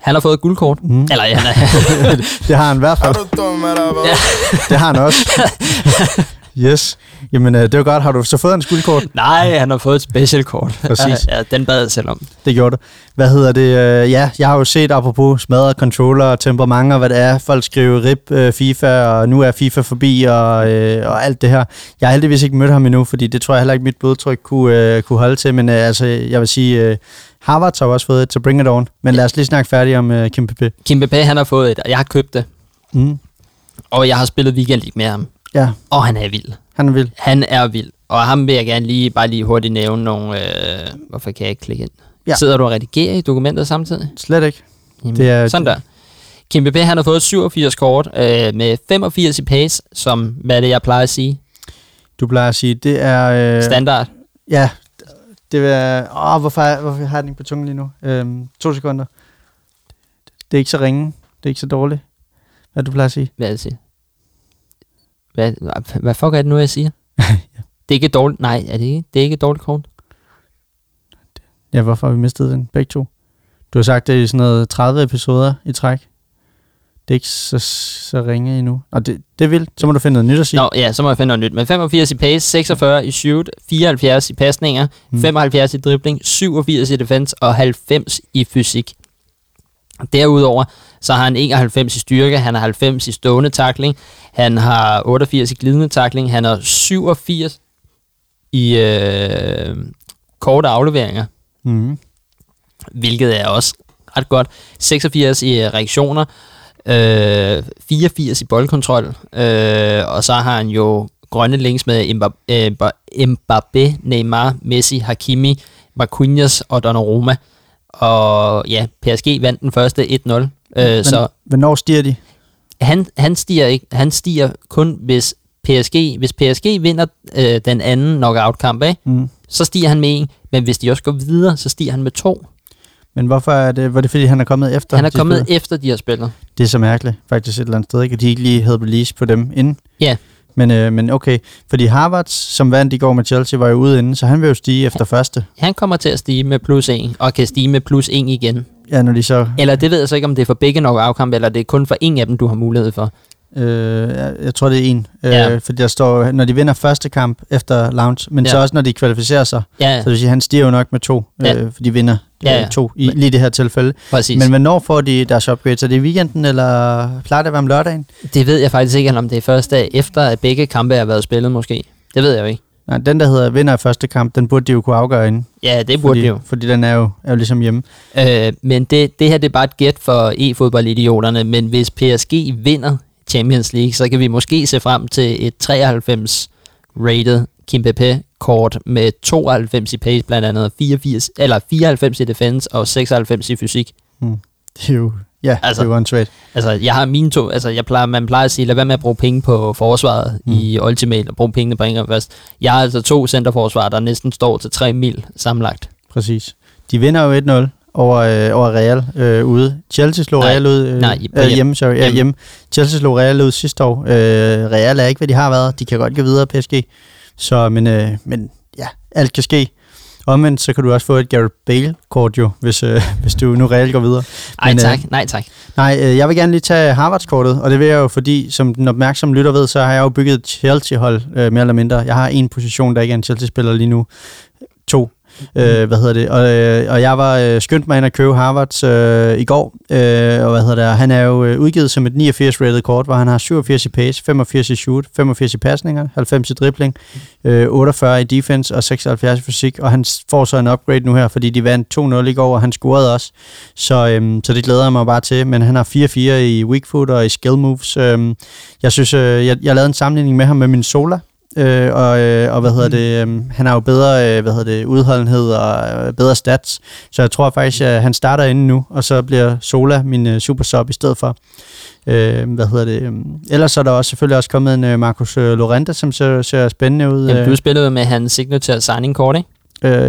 Han har fået et guldkort. Mm. Eller ja, han er, Det har han i hvert fald. du dum eller hvad? Det har han også. Yes. Jamen, øh, det var godt. Har du så fået en skuldkort? nej, han har fået et specialkort. Præcis. Ja, den bad jeg selv om. Det gjorde det. Hvad hedder det? øh, Ja, jeg har jo set apropos smadret controller og temperament og hvad det er. Folk skriver RIP øh, FIFA, og nu er FIFA forbi og, øh, og alt det her. Jeg har heldigvis ikke mødt ham endnu, fordi det tror jeg heller ikke, mit blodtryk kunne, øh, kunne holde til. Men øh, altså, jeg vil sige, øh, Harvard har også fået et, så bring it on. Men lad os lige snakke færdigt om øh, Kim Pepe. Kim Pepe, han har fået et, og jeg har købt det. Mm. Og jeg har spillet Weekend League med ham. Ja, Og han er vild. han er vild. Han er vild. Og ham vil jeg gerne lige, bare lige hurtigt nævne nogle... Øh, hvorfor kan jeg ikke klikke ind? Ja. Sidder du og redigerer i dokumentet samtidig? Slet ikke. Jamen, Det er- sådan der. Kim Pepe, han har fået 87 kort øh, med 85 i pace, som, hvad er det, jeg plejer at sige? Du plejer at sige, det er... Øh, Standard. Ja, det er... Åh, hvorfor, hvorfor har jeg den ikke på tungen lige nu? Øhm, to sekunder. Det er ikke så ringe. Det er ikke så dårligt. Hvad du plejer at sige? Hvad er det, jeg siger? Hvad, hvad, fuck er det nu, jeg siger? Det er ikke dårligt... Nej, er det ikke? Det er ikke dårligt kort. Ja, hvorfor har vi mistet den? Begge to. Du har sagt det i sådan noget 30 episoder i træk. Det er ikke så, så ringe endnu. Og det, det er vildt. Så må du finde noget nyt at sige. Nå, ja, så må jeg finde noget nyt. Men 85 i pace, 46 i shoot, 74 i pasninger, mm. 75 i dribling, 87 i defense og 90 i fysik. Derudover Så har han 91 i styrke, han har 90 i stående takling, han har 88 i glidende takling, han har 87 i øh, korte afleveringer, Mm. hvilket er også ret godt. 86 i øh, reaktioner, øh, 84 i boldkontrol, øh, og så har han jo grønne links med Mbappé, øh, Mbappé Neymar, Messi, Hakimi, Marquinhos og Donnarumma. Og ja, PSG vandt den første 1-0. Øh, Men, så Hvornår stiger de? han, han, stiger ikke, han stiger kun, hvis PSG, hvis PSG vinder øh, den anden knockout-kamp? Mm. så stiger han med en. Men hvis de også går videre, så stiger han med to. Men hvorfor er det, var det fordi, han er kommet efter? Han er kommet spillere? efter, de har spillet. Det er så mærkeligt, faktisk et eller andet sted, ikke? At de ikke lige havde release på dem inden. Ja. Men, øh, men okay, fordi Harvard, som vandt i går med Chelsea, var jo ude inden, så han vil jo stige efter første. Han kommer til at stige med plus 1, og kan stige med plus 1 igen. Ja, når de så... Eller det ved jeg så ikke, om det er for begge knockout-kampe, eller det er kun for en af dem, du har mulighed for. Øh, jeg, jeg tror, det er en. Øh, Ja. Fordi der står, når de vinder første kamp efter lounge, men Ja. så også når de kvalificerer sig. Ja, Så det vil sige, han stiger jo nok med to, Ja. øh, for de vinder Ja, ja. øh, to i lige det her tilfælde. præcis. Men hvornår får de deres upgrades? Er det i weekenden, eller plejer det at være om lørdagen? det ved jeg faktisk ikke, om det er første dag efter, at begge kampe har været spillet måske. Det ved jeg jo ikke. Nej, den der hedder vinder af første kamp, den burde de jo kunne afgøre inden. Ja, det burde fordi, det jo. Fordi den er jo, er jo ligesom hjemme. Øh, men det, det her det er bare et gæt for e-fodboldidioterne, men hvis PSG vinder Champions League, så kan vi måske se frem til et 93 rated Kim kort med 92 i pace blandt andet, og 84, eller 94 i defense og 96 i fysik. Det er jo, ja, altså, det er jo åndssvagt. Altså, jeg har mine to, altså, jeg plejer, man plejer at sige, lad være med at bruge penge på forsvaret mm. i Ultimate, og bruge pengene på England først. Jeg har altså to centerforsvar, der næsten står til 3 mil sammenlagt. Præcis. De vinder jo 1-0 over, øh, over Real øh, ude. Chelsea slog Nej, Real ud øh, nej, øh, hjem. hjemme. Sorry, ja, Hjemme. hjemme. Chelsea slog Real ud sidste år. Øh, Real er ikke, hvad de har været. De kan godt gå videre, PSG. Så, men, øh, men ja, alt kan ske. Omvendt, så kan du også få et Gareth Bale-kort jo, hvis, øh, hvis du nu Real går videre. Men, øh, tak, nej tak. Nej, øh, jeg vil gerne lige tage Harvards-kortet, og det vil jeg jo, fordi som den opmærksomme lytter ved, så har jeg jo bygget et Chelsea-hold, øh, mere eller mindre. Jeg har en position, der ikke er en Chelsea-spiller lige nu. To. Øh, hvad hedder det? Og, øh, og jeg var øh, skyndt mig ind at købe Harvards øh, i går, øh, og hvad hedder det? Han er jo øh, udgivet som et 89 rated kort, hvor han har 87 i pace, 85 i shoot, 85 i pasninger, 90 i dribling, øh, 48 i defense og 76 i fysik, og han får så en upgrade nu her, fordi de vandt 2-0 i går, og han scorede også. Så, øhm, så det glæder jeg mig bare til. Men han har 4-4 i weak foot og i skill moves. Øhm, jeg synes, øh, jeg, jeg lavede en sammenligning med ham med min Sola. Øh, og, øh, og hvad hedder det, øh, han har jo bedre øh, hvad hedder det, udholdenhed og øh, bedre stats, så jeg tror faktisk, at han starter inde nu, og så bliver Sola min øh, super sub i stedet for. Øh, hvad hedder det? øh, Ellers er der også selvfølgelig også kommet en øh, Marcus øh, Lorente, som ser, ser spændende ud. Jamen, øh. du spillede jo med hans signature signing kort, ikke?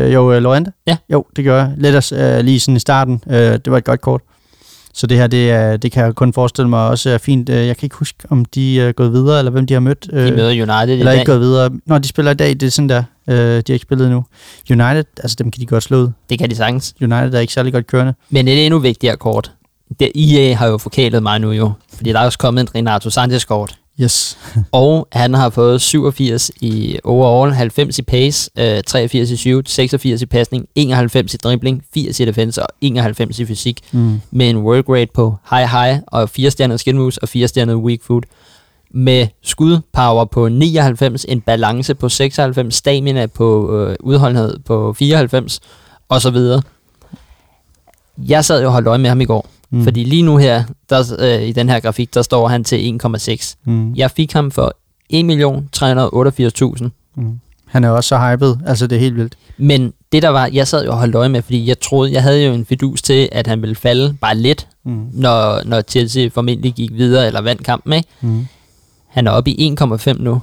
Øh, jo, øh, Lorente? Ja. Jo, det gør jeg. Lidt øh, lige sådan i starten. Øh, det var et godt kort. Så det her, det, er, det kan jeg kun forestille mig også er fint. Øh, Jeg kan ikke huske, om de er gået videre, eller hvem de har mødt. De Øh, møder United i eller dag. ikke gået videre. Når de spiller i dag, det er sådan der. Øh, de har ikke spillet endnu. United, altså dem kan de godt slå ud. Det kan de sagtens. United er ikke særlig godt kørende. Men et endnu vigtigere kort. Det, EA har jo forkælet mig nu jo, fordi der er også kommet en Renato Sanchez kort. Yes. Og han har fået 87 i overall, 90 i pace, øh, 83 i shoot, 86 i pasning, 91 i dribling, 80 i defense og 91 i fysik. Mm. Med en work rate på high high og 4 stjernet skin moves og 4 stjernet weak foot. Med skudpower på 99, en balance på 96, stamina på øh, udholdenhed på 94 og så videre. Jeg sad jo og holdt øje med ham i går, Mm. fordi lige nu her, der, øh, i den her grafik, der står han til 1,6. Mm. Jeg fik ham for 1.388.000. Mm. Han er også så hyped. Altså, det er helt vildt. Men det der var, jeg sad jo og holdt øje med, fordi jeg troede, jeg havde jo en fidus til, at han ville falde bare lidt, Mm. når, når Chelsea formentlig gik videre eller vandt kampen, ikke? Mm. Han er oppe i 1,5 nu.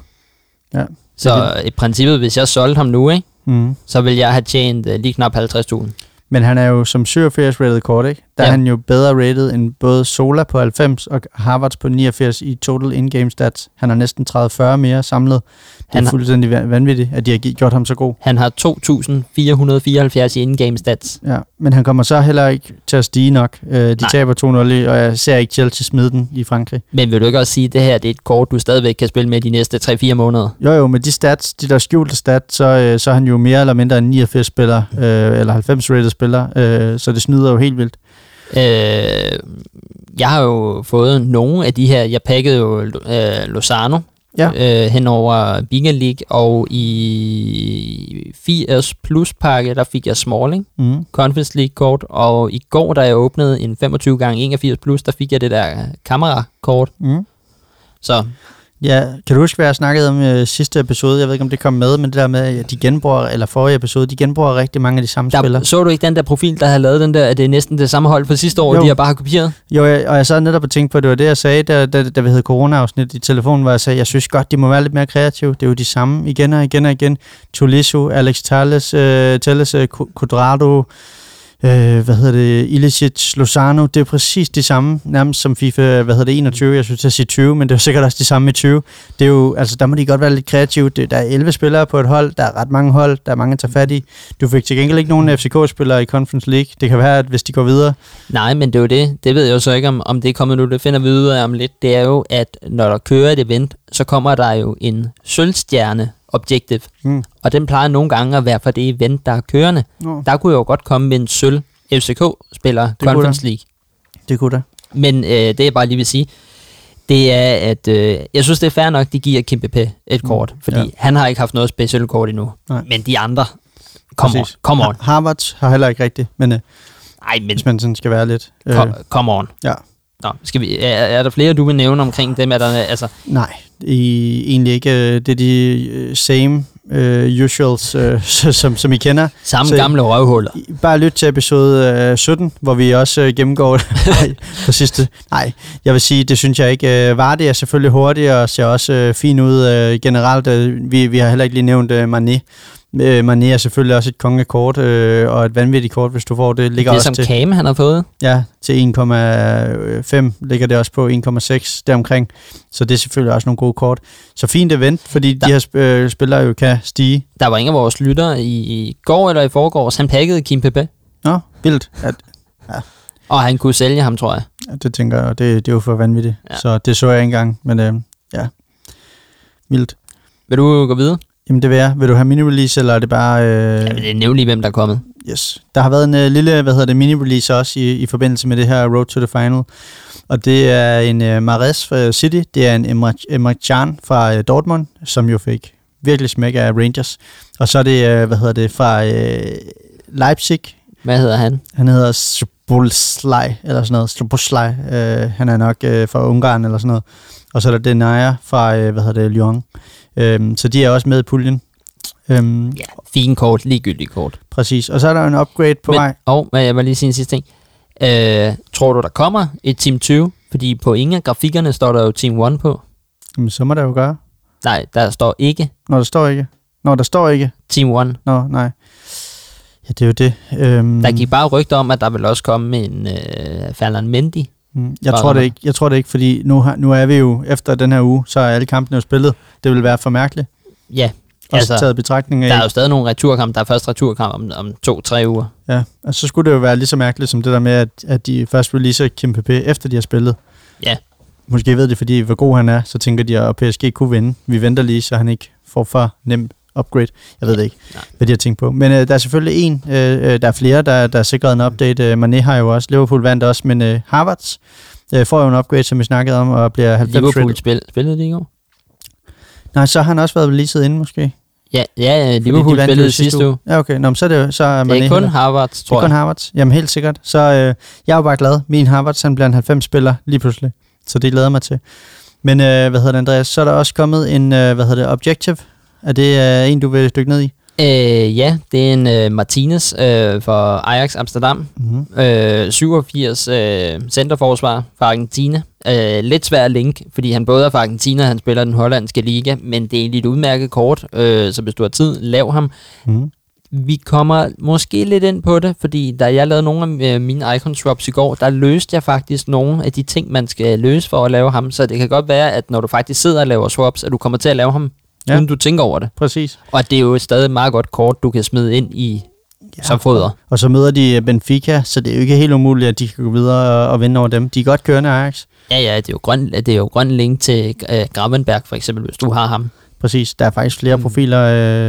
Ja. Så i princippet, hvis jeg solgte ham nu, ikke? Mm. så vil jeg have tjent uh, lige knap 50.000. Men han er jo som 87 rated kort, ikke? Der ja. er han jo bedre rated end både Sola på 90 og Harvards på 89 i total in-game stats. Han har næsten 30-40 mere samlet. Det er Han har- fuldstændig van- vanvittigt, at de har gjort ham så god. Han har 2.474 i in-game stats. Ja, men han kommer så heller ikke til at stige nok. Uh, de Nej. taber 2-0, i, og jeg ser ikke Chelsea smide den i Frankrig. Men vil du ikke også sige, at det her det er et kort, du stadigvæk kan spille med de næste 3-4 måneder? Jo jo, med de stats, de der skjulte stats, så, øh, så er han jo mere eller mindre en 89 spiller, øh, eller 90 rated spiller, øh, så det snyder jo helt vildt. Øh, jeg har jo fået nogle af de her. Jeg pakkede jo øh, Lozano Ja. øh, hen over Bigger League, og i 80 plus pakke, der fik jeg Smalling, Mm. Conference League kort, og i går, da jeg åbnede en 25 gange 81 plus, der fik jeg det der kamerakort. Mm. Så Ja, kan du huske, hvad jeg snakkede om i sidste episode? Jeg ved ikke, om det kom med, men det der med, at de genbruger, eller forrige episode, de genbruger rigtig mange af de samme spillere. der, så du ikke den der profil, der havde lavet den der, at det er næsten det samme hold fra sidste år, Jo. de har bare har kopieret? Jo, jeg, og jeg sad netop og tænkte på, at det var det, jeg sagde, da, da, da vi havde corona-afsnit i telefonen, hvor jeg sagde, jeg synes godt, de må være lidt mere kreative. Det er jo de samme igen og igen og igen. Tulisso, Alex Telles, øh, Telles øh, Quadrado, øh, hvad hedder det, Ilicic, Lozano, det er præcis det samme, nærmest som FIFA, hvad hedder det, 21, jeg synes at sige 20, men det er sikkert også det samme i 20. Det er jo, altså der må de godt være lidt kreative. Det, der er 11 spillere på et hold, der er ret mange hold, der er mange at tage fat i. Du fik til gengæld ikke nogen FCK-spillere i Conference League. Det kan være, at hvis de går videre, Nej, men det er jo det. Det ved jeg jo så ikke, om, om det er kommet nu. Det finder vi ud af om lidt. Det er jo, at når der kører et event, så kommer der jo en sølvstjerne objective. Mm. Og den plejer nogle gange at være for det event, der er kørende. Nå. Der kunne jo godt komme med en sølv FCK-spiller Conference League. det kunne da. Men øh, det jeg bare lige vil sige, det er, at øh, jeg synes, det er fair nok, de giver Kim PP et kort. Fordi ja. han har ikke haft noget specielt kort endnu. Nej. Men de andre, come on, Præcis. come on. Har- Harvard har heller ikke rigtigt, men øh, Ej, men hvis man sådan skal være lidt... Øh, come, come on. ja. Nå, skal vi, er, er der flere, du vil nævne omkring dem? Er der, altså, Nej, i, egentlig ikke. øh, Det er de øh, same uh, usuals, uh, som, som I kender. samme Så- gamle røvhuller. Bare lyt til episode uh, 17, hvor vi også uh, gennemgår det. Nej, på sidste. Nej, jeg vil sige, det synes jeg ikke. Uh, Vardy er selvfølgelig hurtig og ser også uh, fin ud uh, generelt. Uh, vi, vi har heller ikke lige nævnt uh, Mané. Uh, Mané er selvfølgelig også et kongekort, uh, og et vanvittigt kort, hvis du får det. Ligger Det er også som til, Kame, han har fået. Ja, til 1,5 ligger det også på 1,6 deromkring. Så det er selvfølgelig også nogle gode kort. Så fint event, fordi Der- de her sp- øh, spillere jo kan stige. Der var ingen af vores lyttere i, i går eller i forgårs. Han pakkede Kim PP, Nå, vildt. At, og han kunne sælge ham, tror jeg. at det tænker jeg, det, det er jo for vanvittigt. Ja. Ja. Så det så jeg ikke engang, men øh, ja, vildt. Vil du gå videre? Jamen det vil jeg. Vil du have mini-release, eller er det bare... Øh, Ja, men det er nævnt lige, hvem der er kommet. Yes. Der har været en uh, lille, hvad hedder det, mini-release også i, i forbindelse med det her Road to the Final. Og det er en uh, Mares fra City, det er en Emre Can fra uh, Dortmund, som jo fik virkelig smæk af Rangers. Og så er det, uh, hvad hedder det, fra uh, Leipzig. Hvad hedder han? Han hedder Spolslaj, eller sådan noget. Spolslaj. Uh, han er nok uh, fra Ungarn, eller sådan noget. Og så er der Denaya fra, uh, hvad hedder det, Lyon. Um, så de er også med i puljen. Um, Ja, fin kort, ligegyldig kort. Præcis. Og så er der en upgrade på men, vej. Og jeg vil lige sige en sidste ting. Øh, tror du, der kommer et Team 20? Fordi på ingen af grafikkerne står der jo Team 1 på. Jamen, så må der jo gøre. Nej, der står ikke Når der står ikke. Når der står ikke. Team 1. Nå, nej. Ja, det er jo det. Øhm, Der gik bare rygter om, at der vil også komme en øh, Fernand Mendy. Mm, jeg, tror det ikke, jeg tror det ikke, fordi nu, har, nu er vi jo, efter den her uge, så er alle kampene jo spillet. Det vil være for mærkeligt. Ja, Også Altså, taget betragtning af. der er jo stadig nogle returkamp. Der er først returkamp om, om to-tre uger. Ja, og så skulle det jo være lige så mærkeligt som det der med, at, at de først releaser Kim PP, efter de har spillet. Ja. Måske ved de, fordi hvor god han er, så tænker de, at PSG kunne vinde. Vi venter lige, så han ikke får for nemt upgrade. Jeg ved det ikke, Nej. hvad de har tænkt på. Men øh, der er selvfølgelig en, øh, øh, der er flere, der, der er sikret en update. Øh, Mané har jo også, Liverpool vandt også, men øh, Harvards øh, får jo en upgrade, som vi snakkede om, og bliver 90 Liverpool spil, spillede de i går? Nej, så har han også været releaset inden måske. Ja, ja Liverpool de spillede sidste uge. Ja, okay. Nå, men så er det, så er Mané Det er kun heller- Harvard, Det tror er kun jeg. Harvards. Jamen helt sikkert. Så øh, jeg er jo bare glad. Min Harvards, han bliver en 90-spiller lige pludselig. Så det glæder jeg mig til. Men øh, hvad hedder det, Andreas? Så er der også kommet en, øh, hvad hedder det, Objective. Er det øh, en, du vil dykke ned i? Øh, ja, det er en øh, Martinez øh, for Ajax Amsterdam. Mm-hmm. Øh, 87 øh, centerforsvar fra Argentina. Øh, lidt svær at link, fordi han både er fra Argentina, og han spiller den hollandske liga, men det er et lidt udmærket kort, øh, så hvis du har tid, lav ham. Mm-hmm. Vi kommer måske lidt ind på det, fordi da jeg lavede nogle af øh, mine icon swaps i går, der løste jeg faktisk nogle af de ting, man skal løse for at lave ham. Så det kan godt være, at når du faktisk sidder og laver swaps, at du kommer til at lave ham, Ja. uden du tænker over det. Præcis. Og det er jo et stadig meget godt kort, du kan smide ind i ja. som foder. Og så møder de øh, Benfica, så det er jo ikke helt umuligt, at de kan gå videre og, vinde over dem. De er godt kørende, Ajax. Ja, ja, det er jo grøn, det er jo grøn link til øh, Gravenberg, for eksempel, hvis du har ham. Præcis. Der er faktisk flere Mm. profiler,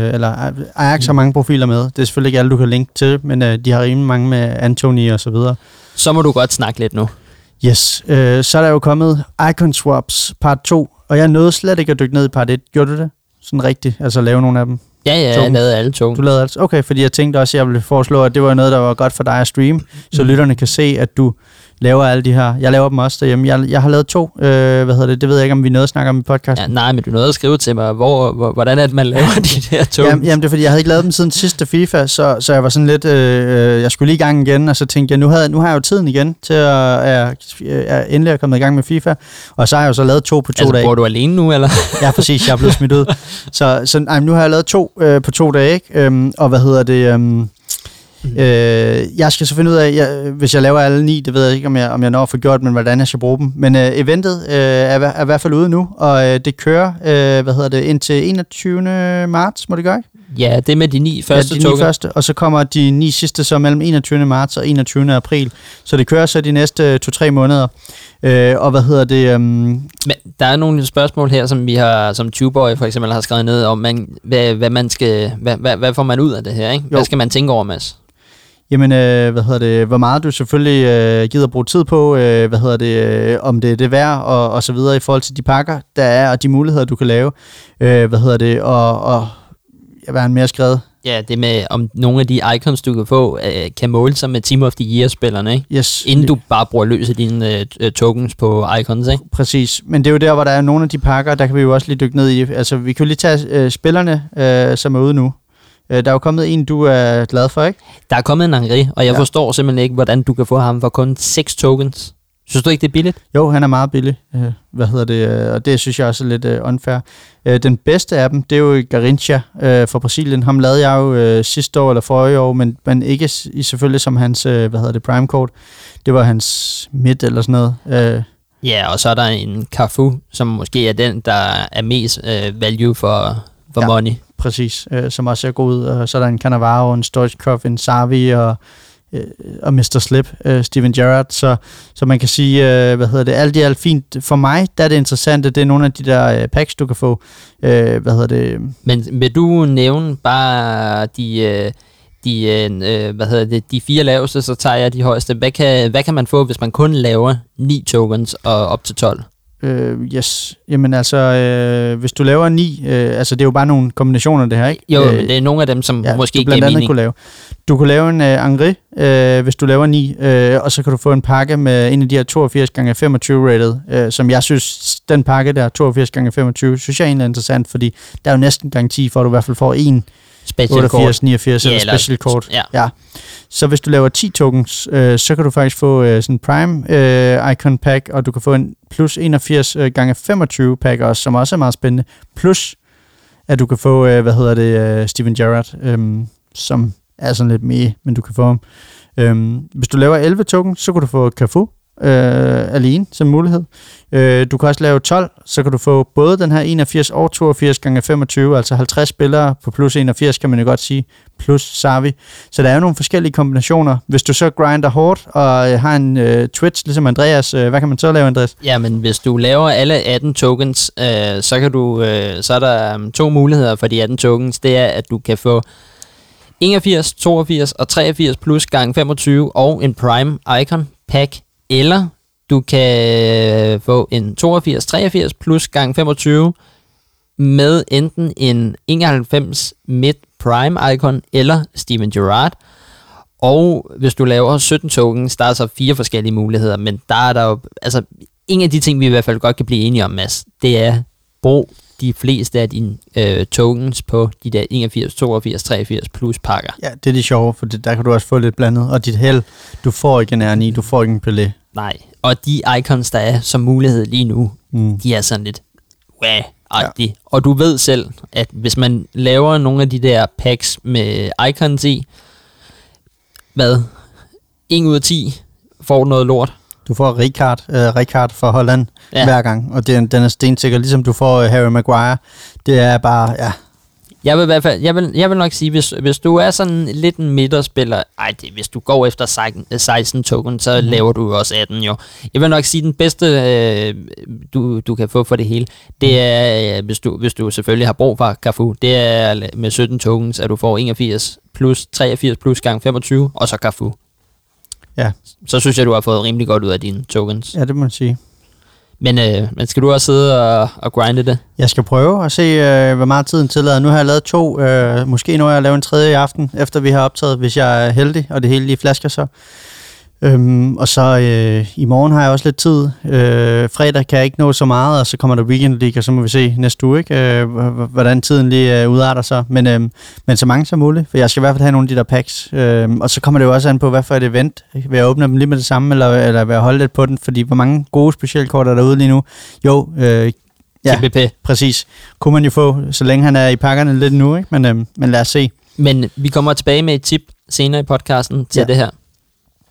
øh, eller øh, Ajax har mange profiler med. Det er selvfølgelig ikke alle, du kan linke til, men øh, de har rimelig mange med Anthony og så videre. Så må du godt snakke lidt nu. Yes, øh, så er der jo kommet Icon Swaps part 2, og jeg nåede slet ikke at dykke ned i part 1. Gjorde du det? Sådan rigtigt, altså lave nogle af dem? Ja, ja, jeg Tokens. lavede alle to. Du lavede altså, okay, fordi jeg tænkte også, at jeg ville foreslå, at det var noget, der var godt for dig at streame, så lytterne kan se, at du laver alle de her. Jeg laver dem også derhjemme. Jeg, jeg har lavet to, øh, hvad hedder det, det ved jeg ikke, om vi nåede at snakke om i podcasten. Ja, nej, men du nåede at skrive til mig, hvor, hvor, hvordan er det, man laver de der to. Jamen, jamen, det er fordi, jeg havde ikke lavet dem siden sidste FIFA, så, så jeg var sådan lidt, øh, jeg skulle lige i gang igen, og så tænkte jeg, nu, havde, nu har jeg jo tiden igen til at jeg, jeg endelig er kommet i gang med FIFA, og så har jeg jo så lavet to på to altså, dage. bor du alene nu, eller? Ja, præcis, jeg er blevet smidt ud. Så, så ej, nu har jeg lavet to øh, på to dage, ikke? Øhm, og hvad hedder det... Øhm, Øh, jeg skal så finde ud af, jeg, hvis jeg laver alle ni, det ved jeg ikke, om jeg, om jeg når at få gjort, men hvordan jeg skal bruge dem. Men øh, eventet øh, er, er i hvert fald ude nu, og øh, det kører, øh, hvad hedder det, indtil 21. marts, må det gøre, ikke? Ja, det med de ni første ja, de ni første, og så kommer de ni sidste så mellem 21. marts og 21. april. Så det kører så de næste to-tre måneder. Øh, og hvad hedder det? Øhm, Men der er nogle spørgsmål her, som vi har, som Tubeboy for eksempel har skrevet ned om, man, hvad, hvad, man skal, hvad, hvad, hvad får man ud af det her, ikke? Jo. Hvad skal man tænke over, Mads? Jamen, øh, hvad hedder det, hvor meget du selvfølgelig øh, gider bruge tid på, øh, hvad hedder det, øh, om det er det værd, og, og så videre i forhold til de pakker, der er, og de muligheder, du kan lave, øh, hvad hedder det, og, og ja, hvad har han mere skrevet? Ja, det med, om nogle af de icons, du kan få, øh, kan måle sig med Team of the Year-spillerne, ikke? Yes, Inden du bare bruger løs af dine øh, tokens på icons, ikke? Præcis, men det er jo der, hvor der er nogle af de pakker, der kan vi jo også lige dykke ned i. Altså, vi kan jo lige tage øh, spillerne, øh, som er ude nu. Øh, der er jo kommet en, du er glad for, ikke? Der er kommet en Angri, og jeg Ja. forstår simpelthen ikke, hvordan du kan få ham for kun 6 tokens. Synes du ikke, det er billigt? Jo, han er meget billig. Øh, hvad hedder det? øh, Og det synes jeg også er lidt øh, unfair. Øh, den bedste af dem, det er jo Garincha øh, fra Brasilien. Ham lavede jeg jo øh, sidste år eller forrige år, men, men ikke i selvfølgelig som hans, øh, hvad hedder det, prime code. Det var hans midt eller sådan noget. Øh, Ja, og så er der en Carfu, som måske er den, der er mest øh, value for, for ja. money præcis, øh, som også ser god ud. Og så er der en Cannavaro, en Stoichkov, en Savi og, øh, og Mr. Slip, øh, Steven Gerrard. Så, så man kan sige, øh, hvad hedder det, alt i alt fint. For mig, der er det interessante, det er nogle af de der øh, packs, du kan få. Øh, hvad hedder det? Men vil du nævne bare de, øh, de, øh, øh hvad hedder det, de fire laveste, så tager jeg de højeste. Hvad kan, hvad kan man få, hvis man kun laver 9 tokens og op til 12? Øh, yes. Jamen altså, øh, hvis du laver ni, øh, altså det er jo bare nogle kombinationer det her, ikke? Jo, øh, men det er nogle af dem, som ja, måske ikke giver mening. kunne lave. Du kunne lave en øh, Angri, øh, hvis du laver ni, øh, og så kan du få en pakke med en af de her 82 gange 25 rated, øh, som jeg synes, den pakke der, 82 gange 25, synes jeg egentlig er interessant, fordi der er jo næsten garanti for, at du i hvert fald får en Special 88, 89 Ja, eller special kort. Ja. ja. Så hvis du laver 10 tokens, øh, så kan du faktisk få øh, sådan en Prime øh, Icon Pack, og du kan få en plus 81 øh, gange 25 pack også, som også er meget spændende. Plus, at du kan få, øh, hvad hedder det, øh, Steven Gerrard, øh, som er sådan lidt mere, men du kan få ham. Øh, hvis du laver 11 tokens, så kan du få Cafu øh, alene som mulighed. Øh, du kan også lave 12, så kan du få både den her 81 og 82 gange 25, altså 50 spillere på plus 81, kan man jo godt sige, plus Savi. Så der er jo nogle forskellige kombinationer. Hvis du så grinder hårdt og øh, har en øh, Twitch, ligesom Andreas, øh, hvad kan man så lave, Andreas? Ja, men hvis du laver alle 18 tokens, øh, så, kan du, øh, så er der um, to muligheder for de 18 tokens. Det er, at du kan få 81, 82 og 83 plus gange 25 og en Prime Icon Pack, eller du kan få en 82, 83 plus gang 25 med enten en 91 Mid Prime Icon eller Steven Gerrard. Og hvis du laver 17 tokens, der er så fire forskellige muligheder, men der er der jo, altså en af de ting, vi i hvert fald godt kan blive enige om, Mads, det er, brug de fleste af dine øh, tokens på de der 81, 82, 83 plus pakker. Ja, det er det sjove, for det, der kan du også få lidt blandet. Og dit held, du får ikke en R9, du får ikke en Pelé. Nej, og de icons, der er som mulighed lige nu, Mm. de er sådan lidt wah ja. Og du ved selv, at hvis man laver nogle af de der packs med icons i, hvad? 1 ud af 10 får noget lort. Du får Ricard, øh, Ricard fra Holland ja. Hver gang, og den, den er stensikker, ligesom du får øh, Harry Maguire. Det er bare, ja, Jeg vil i hvert fald, jeg vil, jeg vil nok sige, hvis, hvis du er sådan lidt en midterspiller, ej, det, hvis du går efter 16, 16 token, så mm-hmm. laver du også 18 jo. Jeg vil nok sige, den bedste, øh, du, du kan få for det hele, det Mhm. er, øh, hvis, du, hvis du selvfølgelig har brug for Cafu, det er med 17 tokens, at du får 81 plus 83 plus gang 25, og så Cafu. Ja. Så synes jeg, du har fået rimelig godt ud af dine tokens. Ja, det må man sige. Men, øh, men skal du også sidde og, og grinde det? Jeg skal prøve at se, øh, hvor meget tiden tillader. Nu har jeg lavet to. Øh, måske når jeg laver en tredje i aften, efter vi har optaget, hvis jeg er heldig, og det hele lige flasker så. Øhm, og så øh, i morgen har jeg også lidt tid. Øh, fredag kan jeg ikke nå så meget, og så kommer der Weekend League, og så må vi se næste uge, ikke? Øh, hvordan tiden lige øh, udarter sig. Men, øh, men så mange som muligt, for jeg skal i hvert fald have nogle af de der packs. Øh, og så kommer det jo også an på, hvad for et event. Vil jeg åbne dem lige med det samme, eller, eller vil jeg holde lidt på den? Fordi hvor mange gode specialkort er derude lige nu? Jo, øh, Ja. TBP. præcis. Kunne man jo få, så længe han er i pakkerne lidt nu, ikke? Men, øh, men lad os se. Men vi kommer tilbage med et tip senere i podcasten til. Ja. det her.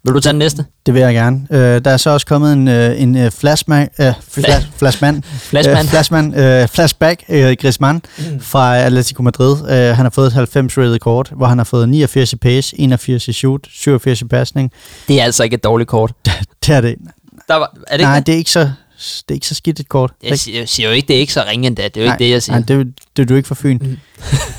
Vil du tage den næste? Det vil jeg gerne. Øh, der er så også kommet en, øh, en øh, flashman, øh, flash, flashman, Flashman. øh, flashman, øh, flashback, øh, Griezmann mm. fra Atletico Madrid. Øh, han har fået et 90 rated kort, hvor han har fået 89 i pace, 81 i shoot, 87 i pasning. Det er altså ikke et dårligt kort. Det er det. Der var, er det Nej, ikke det er ikke så, det er ikke så skidt et kort. Jeg siger, jeg siger jo ikke, det er ikke så ringe endda. Det er jo nej, ikke det, jeg siger. Nej, det, det er du ikke for Fyn. det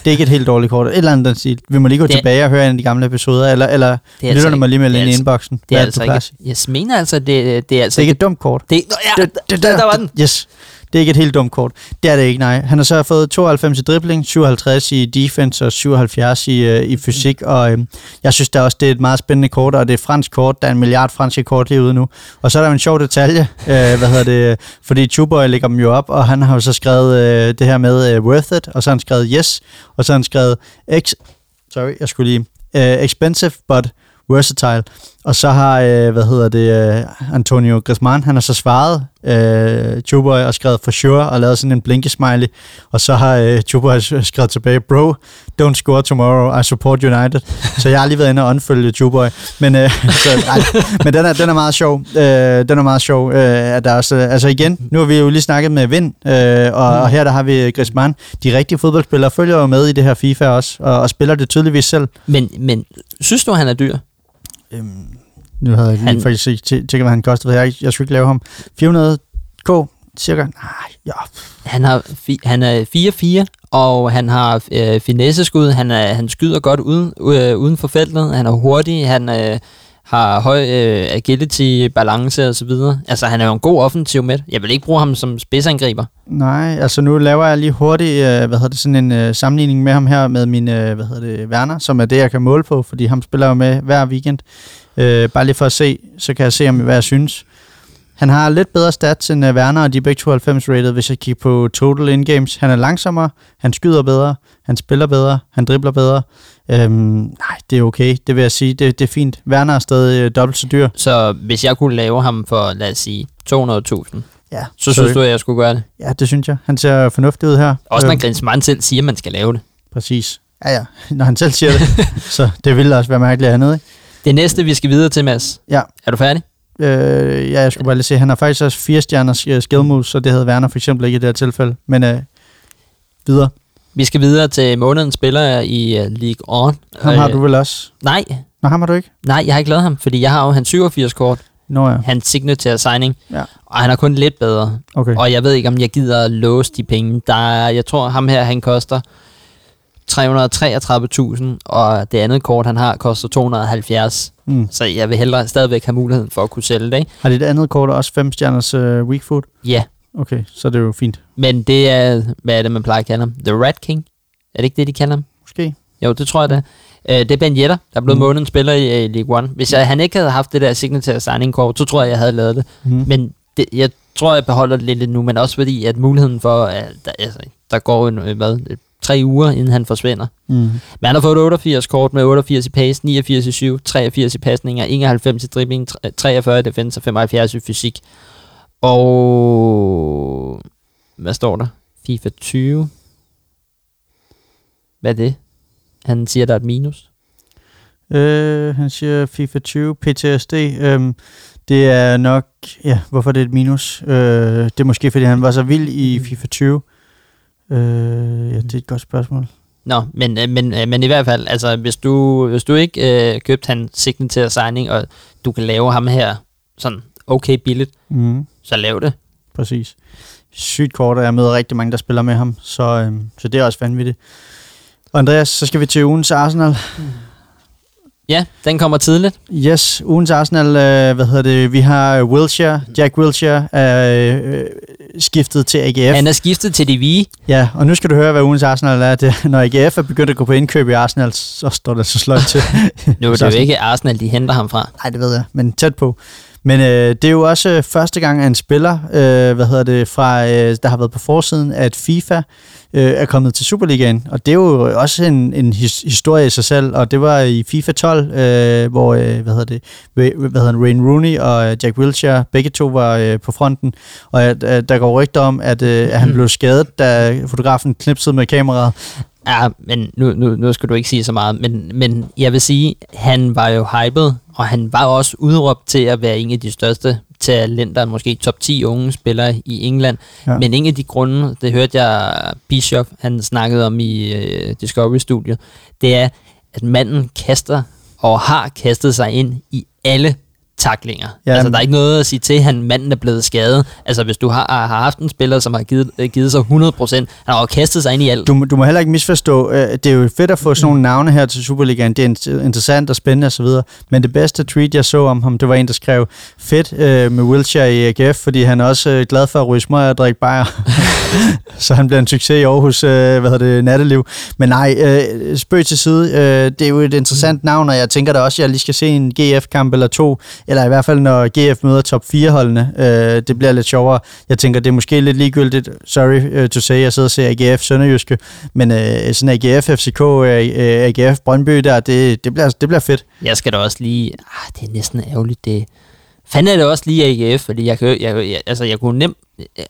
er ikke et helt dårligt kort. Et eller andet den stil. Vi må lige gå Det tilbage og høre en af de gamle episoder, eller, eller er altså lytterne må ikke- lige er ind i altså- inboxen. det er altså plejer ikke... Jeg mener altså, det, det er altså Det er ikke et dumt kort. Det, ja, det, det, der, der var den. Yes. Det er ikke et helt dumt kort. Det er det ikke, nej. Han har så fået 92 i dribling, 57 i defense og 77 i, øh, i fysik. Og øh, jeg synes da også, det er et meget spændende kort, og det er et fransk kort. Der er en milliard franske kort lige ude nu. Og så er der en sjov detalje, øh, hvad hedder det, fordi Tuboy lægger dem jo op, og han har jo så skrevet øh, det her med øh, worth method, og så har han skrevet yes, og så har han skrevet ex, sorry, jeg skulle lige, uh, expensive, but versatile. Og så har, øh, hvad hedder det, øh, Antonio Griezmann, han har så svaret øh, Chuboy og skrevet for sure og lavet sådan en blinkesmiley. Og så har øh, Chuboy skrevet tilbage, bro, don't score tomorrow, I support United. så jeg har lige været inde og unfølge Chuboy. Men, øh, så, nej, men den, er, den er meget sjov. Øh, den er meget sjov. Øh, at der også, altså igen, nu har vi jo lige snakket med Vind, øh, og, og her der har vi øh, Griezmann. De rigtige fodboldspillere følger jo med i det her FIFA også, og, og spiller det tydeligvis selv. Men, men synes du, han er dyr? Øhm, nu havde jeg lige Han- faktisk ikke tjekket, hvad han kostede. Jeg, jeg skulle ikke lave ham. 400k, cirka. Nej, ja. Han, har han er 4-4, og han har øh, finesseskud. Han, er, han skyder godt uden, øh, uden for feltet. Han er hurtig. Han øh, har høj øh, agility, balance og så videre. Altså, han er jo en god offensiv med. Jeg vil ikke bruge ham som spidsangriber. Nej, altså nu laver jeg lige hurtigt, øh, hvad hedder det, sådan en øh, sammenligning med ham her med min, øh, hvad hedder det, Werner, som er det, jeg kan måle på, fordi ham spiller jo med hver weekend. Øh, bare lige for at se, så kan jeg se, om hvad jeg synes. Han har lidt bedre stats end uh, Werner, og de er begge 92 rated, hvis jeg kigger på total in-games. Han er langsommere, han skyder bedre, han spiller bedre, han dribler bedre. Øhm, nej, det er okay, det vil jeg sige. Det, det er fint. Werner er stadig øh, dobbelt så dyr. Så hvis jeg kunne lave ham for, lad os sige, 200.000, Ja, så synes du, at jeg skulle gøre det? Ja, det synes jeg. Han ser fornuftig ud her. Også når Øhm, Griezmann selv siger, at man skal lave det. Præcis. Ja, ja. Når han selv siger det, så det ville også være mærkeligt andet, ikke? Det næste, vi skal videre til, Mads. Ja. Er du færdig? Øh, ja, jeg skulle bare lige se, han har faktisk også fire stjerners uh, skill moves, så det havde Werner for eksempel ikke i det her tilfælde. Men øh, videre. Vi skal videre til månedens spiller i uh, League On. Ham har Øh, du vel også? Nej, Nå, ham har du ikke? nej, jeg har ikke lavet ham, fordi jeg har jo hans 87-kort, Nå ja, hans signature signing, Ja. og han er kun lidt bedre. okay. Og jeg ved ikke, om jeg gider at låse de penge. Der er, jeg tror, ham her, han koster 333.000, og det andet kort, han har, koster 270. Mm. Så jeg vil hellere stadigvæk have muligheden for at kunne sælge det, ikke? Har dit andet kort også fem stjerners uh, weak food? Ja, Okay, så det er jo fint. men det er, hvad er det, man plejer at kalde ham? The Rat King? Er det ikke det, de kalder ham? Måske. Jo, det tror jeg det er. Øh, det er Ben Yedder, der er blevet mm. Månedens spiller i uh, League One. Hvis jeg, han ikke havde haft det der signature signing kort, så tror jeg, jeg havde lavet det. Mm. Men det, jeg tror, jeg beholder det lidt, nu, men også fordi, at muligheden for, at der, altså, der går en, øh, hvad, øh, tre uger, inden han forsvinder. Mm. Men han har fået et 88 kort med 88 i pace, 89 i 7, 83 i pasninger, 91 i dribling, 43 i defense og 75 i fysik. Og... Hvad står der? FIFA 20. Hvad er det? Han siger, der er et minus. Øh, han siger FIFA 20, PTSD. Øhm, det er nok, ja, hvorfor det er et minus? Øh, det er måske, fordi han var så vild i FIFA 20. Øh, ja, det er et godt spørgsmål. Nå, men, øh, men, øh, men i hvert fald, altså, hvis du, hvis du ikke øh, købte han signature signing, og du kan lave ham her sådan okay billigt, Mm, så lav det. præcis. Sygt kort, og jeg møder rigtig mange, der spiller med ham, så, øhm, så det er også vanvittigt. Og Andreas, så skal vi til ugens Arsenal. Ja, den kommer tidligt. Yes, ugens Arsenal, øh, hvad hedder det, vi har Wilshere, Jack Wilshere er øh, skiftet til AGF. Han er skiftet til vige. Ja, og nu skal du høre, hvad ugens Arsenal er. Det, når AGF er begyndt at gå på indkøb i Arsenal, så står der så sløjt til. Nu er det jo ikke Arsenal, de henter ham fra. Nej, det ved jeg, men tæt på. Men øh, det er jo også øh, første gang, at en spiller, øh, hvad hedder det, fra, øh, der har været på forsiden, at FIFA øh, er kommet til Superligaen. Og det er jo også en, en his, historie i sig selv, og det var i FIFA 12, øh, hvor, øh, hvad hedder det, hvad hedder det, Wayne Rooney og øh, Jack Wilshere, begge to var øh, på fronten. Og at der går rygter om, at, øh, at han blev skadet, da fotografen knipsede med kameraet. Ja, men nu, nu, nu skal du ikke sige så meget, men, men jeg vil sige, han var jo hyped, og han var også udråbt til at være en af de største talenter, måske top 10 unge spillere i England. Ja. Men en af de grunde, det hørte jeg Bishop, han snakkede om i uh, Discovery-studiet, det er, at manden kaster og har kastet sig ind i alle taklinger. Ja, altså, der er ikke noget at sige til, at han, manden er blevet skadet. Altså, hvis du har, har haft en spiller, som har givet, øh, givet sig 100%, han har jo kastet sig ind i alt. Du, må- du må heller ikke misforstå, øh, det er jo fedt at få sådan nogle navne her til Superligaen, det er in- interessant og spændende osv., men det bedste tweet, jeg så om ham, det var en, der skrev, fedt øh, med Wilshere i AGF, fordi han er også øh, glad for at ryge smøger og drikke bajer. så han bliver en succes i Aarhus, øh, hvad hedder det, natteliv. Men nej, øh, spøg til side, øh, det er jo et interessant navn, og jeg tænker da også, at jeg lige skal se en GF-kamp eller to, eller i hvert fald når GF møder top 4-holdene, øh, det bliver lidt sjovere. Jeg tænker, det er måske lidt ligegyldigt, sorry øh, to say, jeg sidder og ser AGF Sønderjyske, men øh, sådan AGF, FCK, øh, øh AGF Brøndby der, det, det, bliver, det bliver fedt. Jeg skal da også lige... Ah, det er næsten ærgerligt, det... Fanden er det også lige AGF, fordi jeg, kan, jeg, jeg, altså, jeg kunne nemt...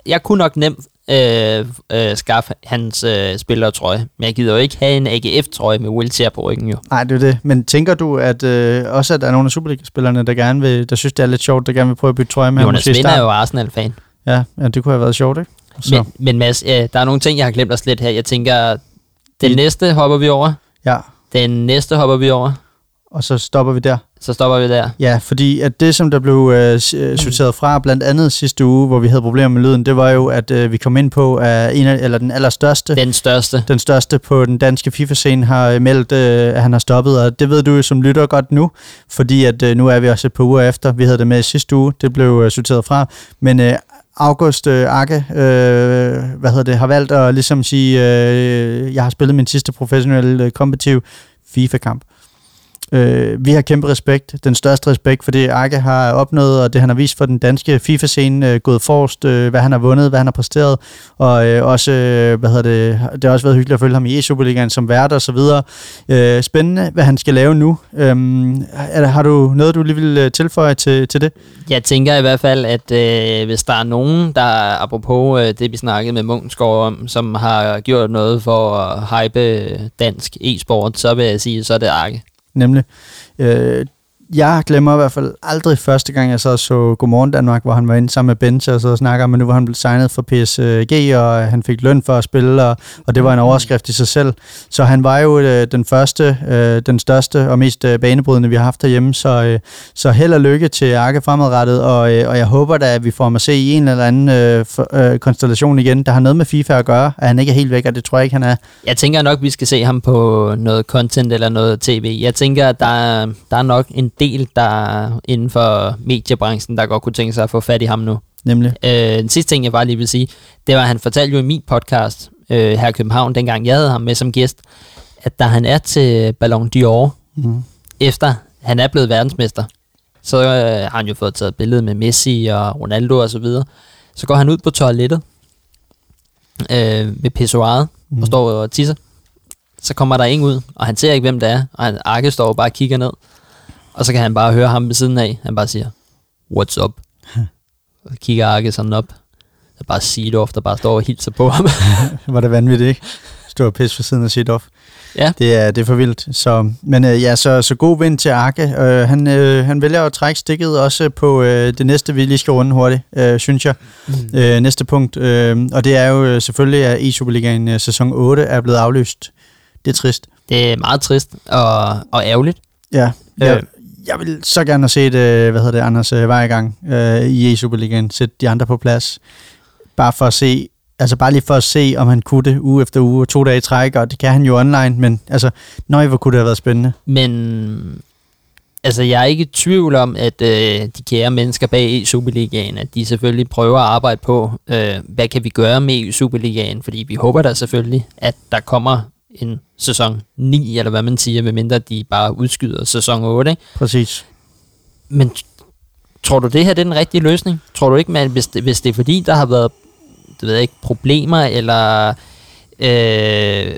Jeg kunne nok nemt øh, øh, skaffe hans øh, spillertrøje, men jeg gider jo ikke have en AGF-trøje med Wiltshire på ryggen, jo. Nej, det er det. Men tænker du, at øh, også at der er nogle af Superliga-spillerne, der gerne vil, der synes, det er lidt sjovt, der gerne vil prøve at bytte trøje med? ham Jonas i Vind er jo Arsenal-fan. Ja, ja, det kunne have været sjovt, ikke? Så, Men, men Mads, øh, der er nogle ting, jeg har glemt os lidt her. Jeg tænker, den I- næste hopper vi over. ja, Den næste hopper vi over. Og så stopper vi der. Så stopper vi der. Ja, fordi at det, som der blev øh, øh, sorteret fra, blandt andet sidste uge, hvor vi havde problemer med lyden, det var jo, at øh, vi kom ind på, at en af, eller den allerstørste, Den største. den største på den danske FIFA-scene har øh, meldt, øh, at han har stoppet, og det ved du jo som lytter godt nu, fordi at øh, nu er vi også et par uger efter. Vi havde det med sidste uge, det blev øh, sorteret fra, men øh, August øh, Akke, øh, hvad hedder det, har valgt at ligesom sige, øh, jeg har spillet min sidste professionelle øh, kompetitive FIFA-kamp. Øh, vi har kæmpe respekt, den største respekt for det, Arke har opnået, og det han har vist for den danske FIFA-scene, øh, gået forrest, øh, hvad han har vundet, hvad han har præsteret, og øh, også, øh, hvad hedder det, det har også været hyggeligt at følge ham i E-Superligaen som vært og så videre. Øh, spændende, hvad han skal lave nu. Øh, er, har du noget, du lige vil øh, tilføje til, til det? Jeg tænker i hvert fald, at øh, hvis der er nogen, der apropos øh, det, vi snakkede med Munchsgaard om, som har gjort noget for at hype øh, dansk e-sport, så vil jeg sige, så er det Arke. Nemlig. Øh, jeg glemmer i hvert fald aldrig første gang, jeg så så Godmorgen Danmark, hvor han var inde sammen med Bente og så snakker om, at nu var han blevet signet for PSG, og han fik løn for at spille, og, og det var en overskrift i sig selv. Så han var jo øh, den første, øh, den største og mest øh, banebrydende, vi har haft derhjemme, så, øh, så held og lykke til Arke fremadrettet, og, øh, og jeg håber da, at vi får ham at se i en eller anden øh, for, øh, konstellation igen, der har noget med FIFA at gøre, at han ikke er helt væk, og det tror jeg ikke, han er. Jeg tænker nok, vi skal se ham på noget content eller noget tv. Jeg tænker, at der er, der er nok en del, der er inden for mediebranchen, der godt kunne tænke sig at få fat i ham nu. Nemlig. Øh, den sidste ting, jeg bare lige vil sige, det var, at han fortalte jo i min podcast øh, her i København, dengang jeg havde ham med som gæst, at da han er til Ballon d'Or, Mm. efter han er blevet verdensmester, så øh, har han jo fået taget billede med Messi og Ronaldo og så videre. Så går han ud på toilettet øh, ved pissoiret mm. og står og tisser. Så kommer der ingen ud, og han ser ikke, hvem det er. Og han, Arke står bare og kigger ned. Og så kan han bare høre ham ved siden af. Han bare siger, what's up? og så kigger Arke sådan op. Så bare Seedorf, der bare står og hilser på ham. var det vanvittigt, ikke? Stå og pisse for siden af off. ja, Det er, det er for vildt. Så, men øh, ja, så, så god vind til Arke. Øh, han, øh, han vælger at trække stikket også på øh, det næste, vi lige skal runde hurtigt, øh, synes jeg. Mm. Øh, næste punkt. Øh, og det er jo øh, selvfølgelig, at E-Superligaen øh, sæson 8 er blevet aflyst. Det er trist. det er meget trist og, og ærgerligt. Ja, jeg, Øh jeg vil så gerne have set, øh, hvad hedder det, Anders øh, Vejgang øh, i Superligaen, Sætte de andre på plads. Bare for at se, altså bare lige for at se, om han kunne det uge efter uge, to dage i træk, og det kan han jo online, men altså, nøj, hvor kunne det have været spændende. Men altså, jeg er ikke i tvivl om, at øh, de kære mennesker bag i Superligaen, at de selvfølgelig prøver at arbejde på, øh, hvad kan vi gøre med i Superligaen, fordi vi håber da selvfølgelig, at der kommer en sæson 9, eller hvad man siger, medmindre de bare udskyder sæson 8. Ikke? Præcis. Men tror du, det her det er den rigtige løsning? Tror du ikke, at hvis det, hvis det er fordi, der har været det ved jeg ikke, problemer, eller øh,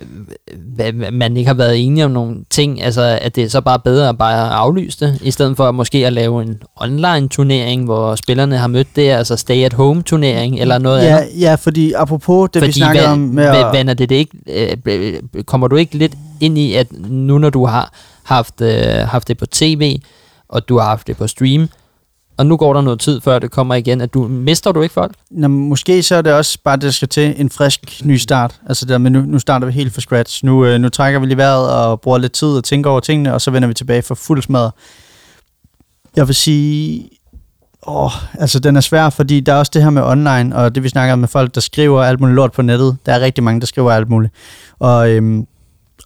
hvad- man ikke har været enige om nogle ting, altså at det er så bare bedre at bare aflyse det, i stedet for måske at lave en online turnering, hvor spillerne har mødt det, altså stay at home turnering, eller noget Ja, andet. ja, fordi apropos det, vi Fordi snakkede hvad, om med hvad, at- vander det, det ikke, øh, kommer du ikke lidt ind i, at nu når du har haft, øh, haft det på tv, og du har haft det på stream, og nu går der noget tid, før det kommer igen, at du mister du ikke folk? Nå, men måske så er det også bare, det der skal til en frisk ny start. Altså der, men nu, nu starter vi helt fra scratch. Nu, øh, nu trækker vi lige vejret og bruger lidt tid og tænker over tingene, og så vender vi tilbage for fuld smad. Jeg vil sige, åh, altså den er svær, fordi der er også det her med online, og det vi snakker om med folk, der skriver alt muligt lort på nettet. Der er rigtig mange, der skriver alt muligt. Og, øhm,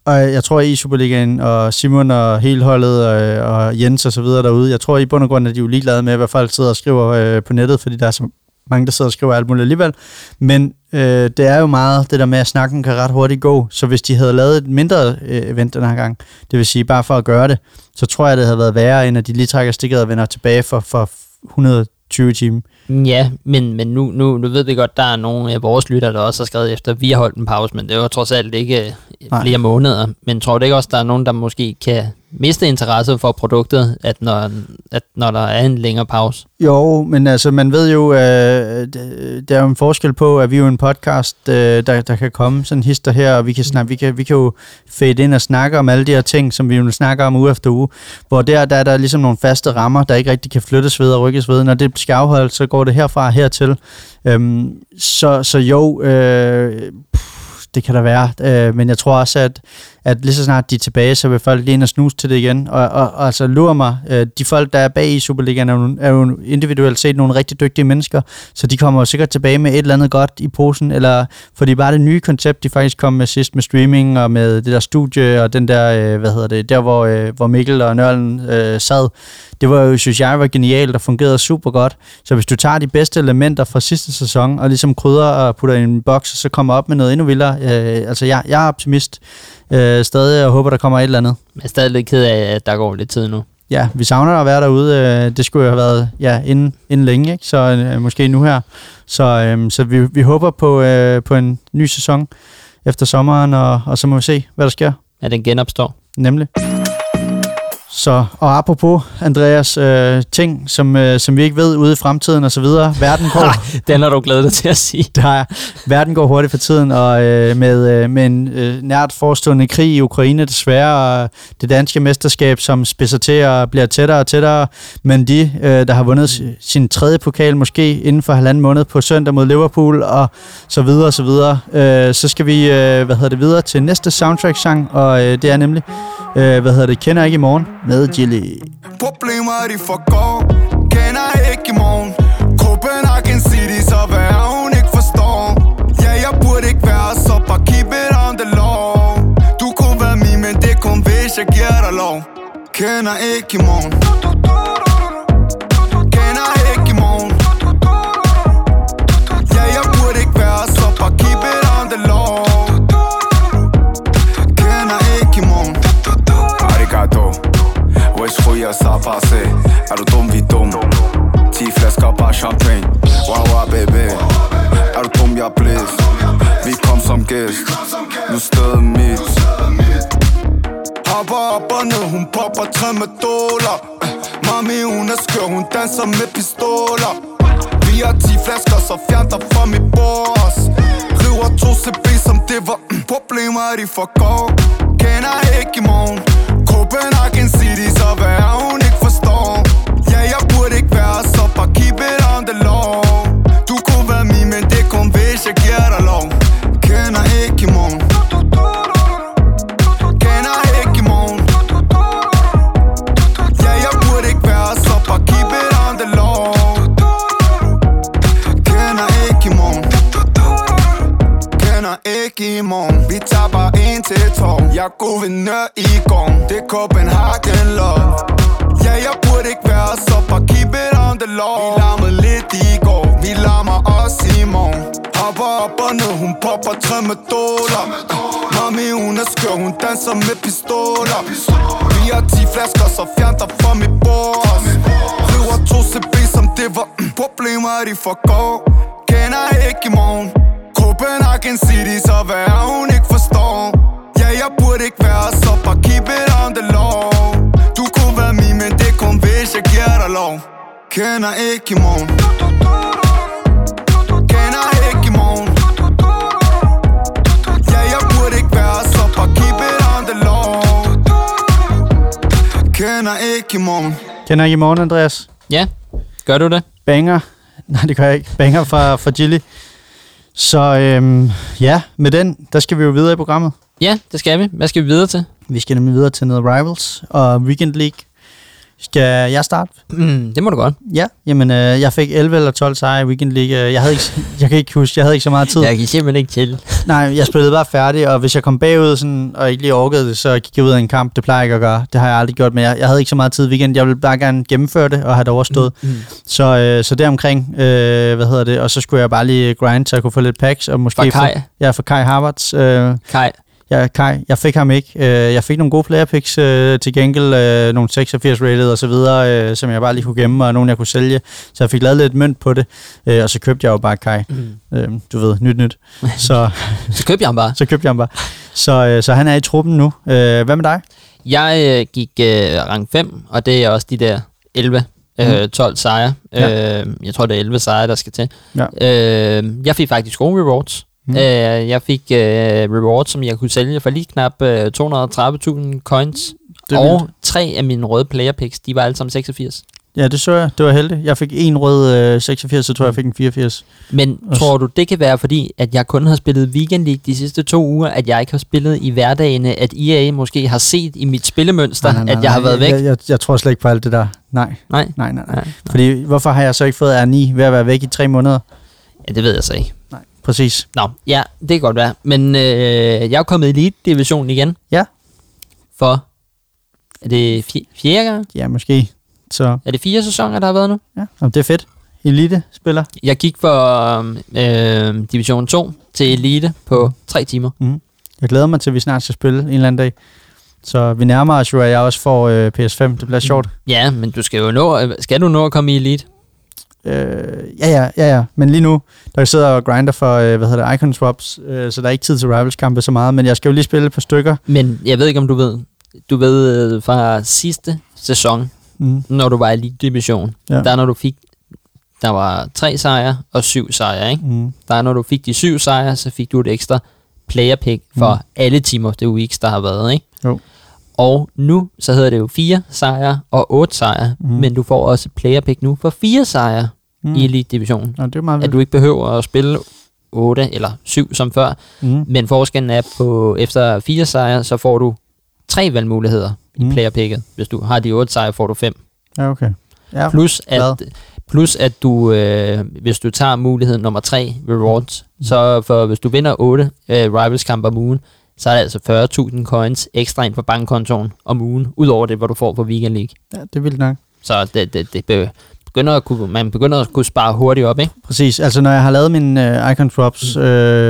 og jeg tror i Superligaen, og Simon og hele holdet, og, og Jens og så videre derude, jeg tror i bund og grund, at de er jo ligeglade med, hvad folk sidder og skriver øh, på nettet, fordi der er så mange, der sidder og skriver alt muligt alligevel. Men øh, det er jo meget det der med, at snakken kan ret hurtigt gå. Så hvis de havde lavet et mindre øh, event den her gang, det vil sige bare for at gøre det, så tror jeg, det havde været værre, end at de lige trækker stikket og vender tilbage for, for 100 120 timer. Ja, men, men nu, nu, nu ved vi godt, der er nogle af vores lytter, der også har skrevet efter, at vi har holdt en pause, men det var trods alt ikke øh, Nej. flere måneder. Men tror du ikke også, der er nogen, der måske kan miste interesse for produktet, at når, at når der er en længere pause? Jo, men altså, man ved jo, øh, der er jo en forskel på, at vi er jo en podcast, øh, der, der kan komme sådan en hister her, og vi kan, snakke, vi, kan, vi kan jo fade ind og snakke om alle de her ting, som vi jo snakker om uge efter uge, hvor der, der er der ligesom nogle faste rammer, der ikke rigtig kan flyttes ved og rykkes ved. Når det skal afholdes, så går det herfra og hertil. Øhm, så, så jo, øh, pff, det kan der være, øh, men jeg tror også, at at lige så snart de er tilbage, så vil folk lige ind og snuse til det igen. Og, og, og altså lurer mig, øh, de folk, der er bag i Superligaen, er jo, er jo individuelt set nogle rigtig dygtige mennesker, så de kommer jo sikkert tilbage med et eller andet godt i posen, eller fordi bare det nye koncept, de faktisk kom med sidst med streaming og med det der studie og den der, øh, hvad hedder det, der hvor, øh, hvor Mikkel og Nørlen øh, sad, det var jo, synes jeg, var genialt og fungerede super godt. Så hvis du tager de bedste elementer fra sidste sæson og ligesom krydder og putter i en boks, og så kommer op med noget endnu vildere, øh, altså jeg, jeg er optimist øh, stadig og håber, der kommer et eller andet. Jeg er stadig lidt ked af, at der går lidt tid nu. Ja, vi savner at være derude. Øh, det skulle jo have været ja, inden, inden længe, ikke? så øh, måske nu her. Så, øh, så vi, vi håber på, øh, på en ny sæson efter sommeren, og, og så må vi se, hvad der sker. At den genopstår. Nemlig. Så, og apropos, Andreas, øh, ting, som, øh, som vi ikke ved ude i fremtiden og så videre. Verden går, Den har du glædet dig til at sige. der er, verden går hurtigt for tiden, og øh, med, øh, med en øh, nært forestående krig i Ukraine desværre, og det danske mesterskab, som spidser til og bliver tættere og tættere, men de, øh, der har vundet sin tredje pokal måske inden for halvanden måned på søndag mod Liverpool, og så videre og så videre, øh, så skal vi, øh, hvad hedder det, videre til næste soundtrack-sang, og øh, det er nemlig, øh, hvad hedder det, Kender ikke i morgen, med Gilly. Problemer de forgår Kender ikke i morgen. Copenhagen City, så hvad er hun ikke forstår. Ja, jeg burde ikke være så bare keep it on the law. Du kunne være min, men det kun hvis jeg giver dig lov. Kender ikke i morgen. Kender Wesh ryger sig bare se Er du dum, vi er dum 10 flasker bare champagne Wow, wow, baby Er du dum, jeg er blæs Vi kom som gæst. Nu stedet mit. Hopper op og ned, hun popper tre med dollar Mami, hun er skør, hun danser med pistoler. Vi har 10 flasker, så fjern dig fra mit boss River to CB, som det var. Mm, problemer, de forgår Kender ikke i morgen. Copenhagen City, så hvad er hun ikke forstår? Ja, jeg burde ikke være så bare keep it on the low. Du kunne være min, men det kun hvis jeg giver dig lov. I morgen Vi tager bare en til tår Jeg er guvernør i går Det er Copenhagen love. Ja, jeg burde ikke være så bare keep it on the law. Vi larmede lidt i går, vi larmer også i morgen. Hopper op og ned, hun popper tre med dollar Mami, hun er skør, hun danser med pistoler. Vi har 10 flasker, så fjern dig fra mit bord. River to CB, som det var. Mm, problemer, de forgår. Kender ikke i morgen. Copenhagen City, så hvad er hun ikke forstår Ja, jeg burde ikke være så bare keep it on the law Du kunne være min, men det kun hvis jeg giver dig lov Kender ikke i morgen Kender ikke i morgen Ja, jeg burde ikke være så bare keep it on the law Kender ikke i morgen Kender I i morgen, Andreas? Ja, gør du det? Banger. Nej, det gør jeg ikke. Banger fra, fra Gilly. Så øhm, ja, med den, der skal vi jo videre i programmet. Ja, det skal vi. Hvad skal vi videre til? Vi skal nemlig videre til noget Rivals og Weekend League. Skal jeg starte? Mm, det må du godt. Ja, jamen øh, jeg fik 11 eller 12 sejre i Weekend League. Øh, Jeg, havde ikke, jeg kan ikke huske, jeg havde ikke så meget tid. Jeg kan simpelthen ikke til. Nej, jeg spillede bare færdig, og hvis jeg kom bagud sådan, og ikke lige orkede det, så gik jeg ud af en kamp. Det plejer jeg ikke at gøre. Det har jeg aldrig gjort, men jeg, jeg havde ikke så meget tid i weekend. Jeg ville bare gerne gennemføre det og have det overstået. Mm. Så, øh, så deromkring, øh, hvad hedder det, og så skulle jeg bare lige grind, så jeg kunne få lidt packs, og måske Fra Kai. Få, ja, for Kai Harvards. Øh, Kai, ja, Kai, jeg fik ham ikke. Øh, jeg fik nogle gode player picks øh, til gengæld, øh, nogle 86 rated og så videre, øh, som jeg bare lige kunne gemme, og nogle jeg kunne sælge. Så jeg fik lavet lidt mønt på det, øh, og så købte jeg jo bare Kai. Mm. Øh, du ved, nyt nyt. Så, så købte jeg ham bare. så købte jeg ham bare. Så, øh, så han er i truppen nu. Øh, hvad med dig? Jeg øh, gik øh, rang 5, og det er også de der 11, øh, 12 sejre. Mm. Ja. Ja. Øh, jeg tror, det er 11 sejre, der skal til. Ja. Øh, jeg fik faktisk gode rewards. Mm. Øh, jeg fik øh, rewards, som jeg kunne sælge for lige knap øh, 230.000 coins. Det og vildt. tre af mine røde player picks, de var alle sammen 86. Ja, det så jeg. Det var heldigt. Jeg fik en rød øh, 86, så tror jeg, jeg fik en 84. Men Og s- tror du, det kan være fordi, at jeg kun har spillet Weekend League de sidste to uger, at jeg ikke har spillet i hverdagene, at EA måske har set i mit spillemønster, Nej, nej, nej, at jeg har været væk? Jeg, jeg, jeg tror slet ikke på alt det der. Nej, Nej. nej, nej. nej. Nej, nej. Fordi, hvorfor har jeg så ikke fået R9 ved at være væk i tre måneder? Ja, det ved jeg så ikke. Nej, præcis. Nå, ja, det kan godt være. Men øh, jeg er kommet i Elite-divisionen igen. Ja. For, er det fjerde gang? Ja, måske. Så Er det fire sæsoner, der har været nu? ja, Jamen, det er fedt. Elite-spiller. Jeg gik fra øh, Division 2 til Elite på tre timer. Mm. Jeg glæder mig til, at vi snart skal spille en eller anden dag. Så vi nærmer os jo, at jeg også får øh, PS5. Det bliver sjovt. Ja, men du skal jo nå, skal du nå at komme i Elite? Øh, ja, ja, ja, ja. Men lige nu, der sidder jeg og grinder for, øh, hvad hedder det, Icon Swaps, øh, så der er ikke tid til Rivals-kampe så meget, men jeg skal jo lige spille et par stykker. Men jeg ved ikke, om du ved. Du ved øh, fra sidste sæson, Mm. når du var i Elite Division, Ja. der når du fik, der var tre sejre og syv sejre, ikke? Mm. Der når du fik de syv sejre, så fik du et ekstra player pick for Mm. alle of the Weeks, der har været, ikke? Jo. Og nu, så hedder det jo fire sejre og otte sejre, Mm. men du får også player pick nu for fire sejre Mm. i Elite Division. Nå, det er meget At du ikke behøver at spille 8 eller 7 som før, Mm. men forskellen er på, efter fire sejre, så får du tre valgmuligheder mm. I playerpicket. Hvis du har de otte sejre, får du fem. Ja, okay. Ja, Plus at, Hvad? plus at du, øh, hvis du tager mulighed nummer 3, rewards, Mm. så for, hvis du vinder 8 øh, rivals kamp om ugen, så er der altså 40.000 coins ekstra ind på bankkontoen om ugen, udover det, hvad du får på Weekend League. ja, det er vildt nok. Så det, det, det begynder at kunne, man begynder at kunne spare hurtigt op, ikke? Præcis. Altså, når jeg har lavet min øh, Icon Drops, øh,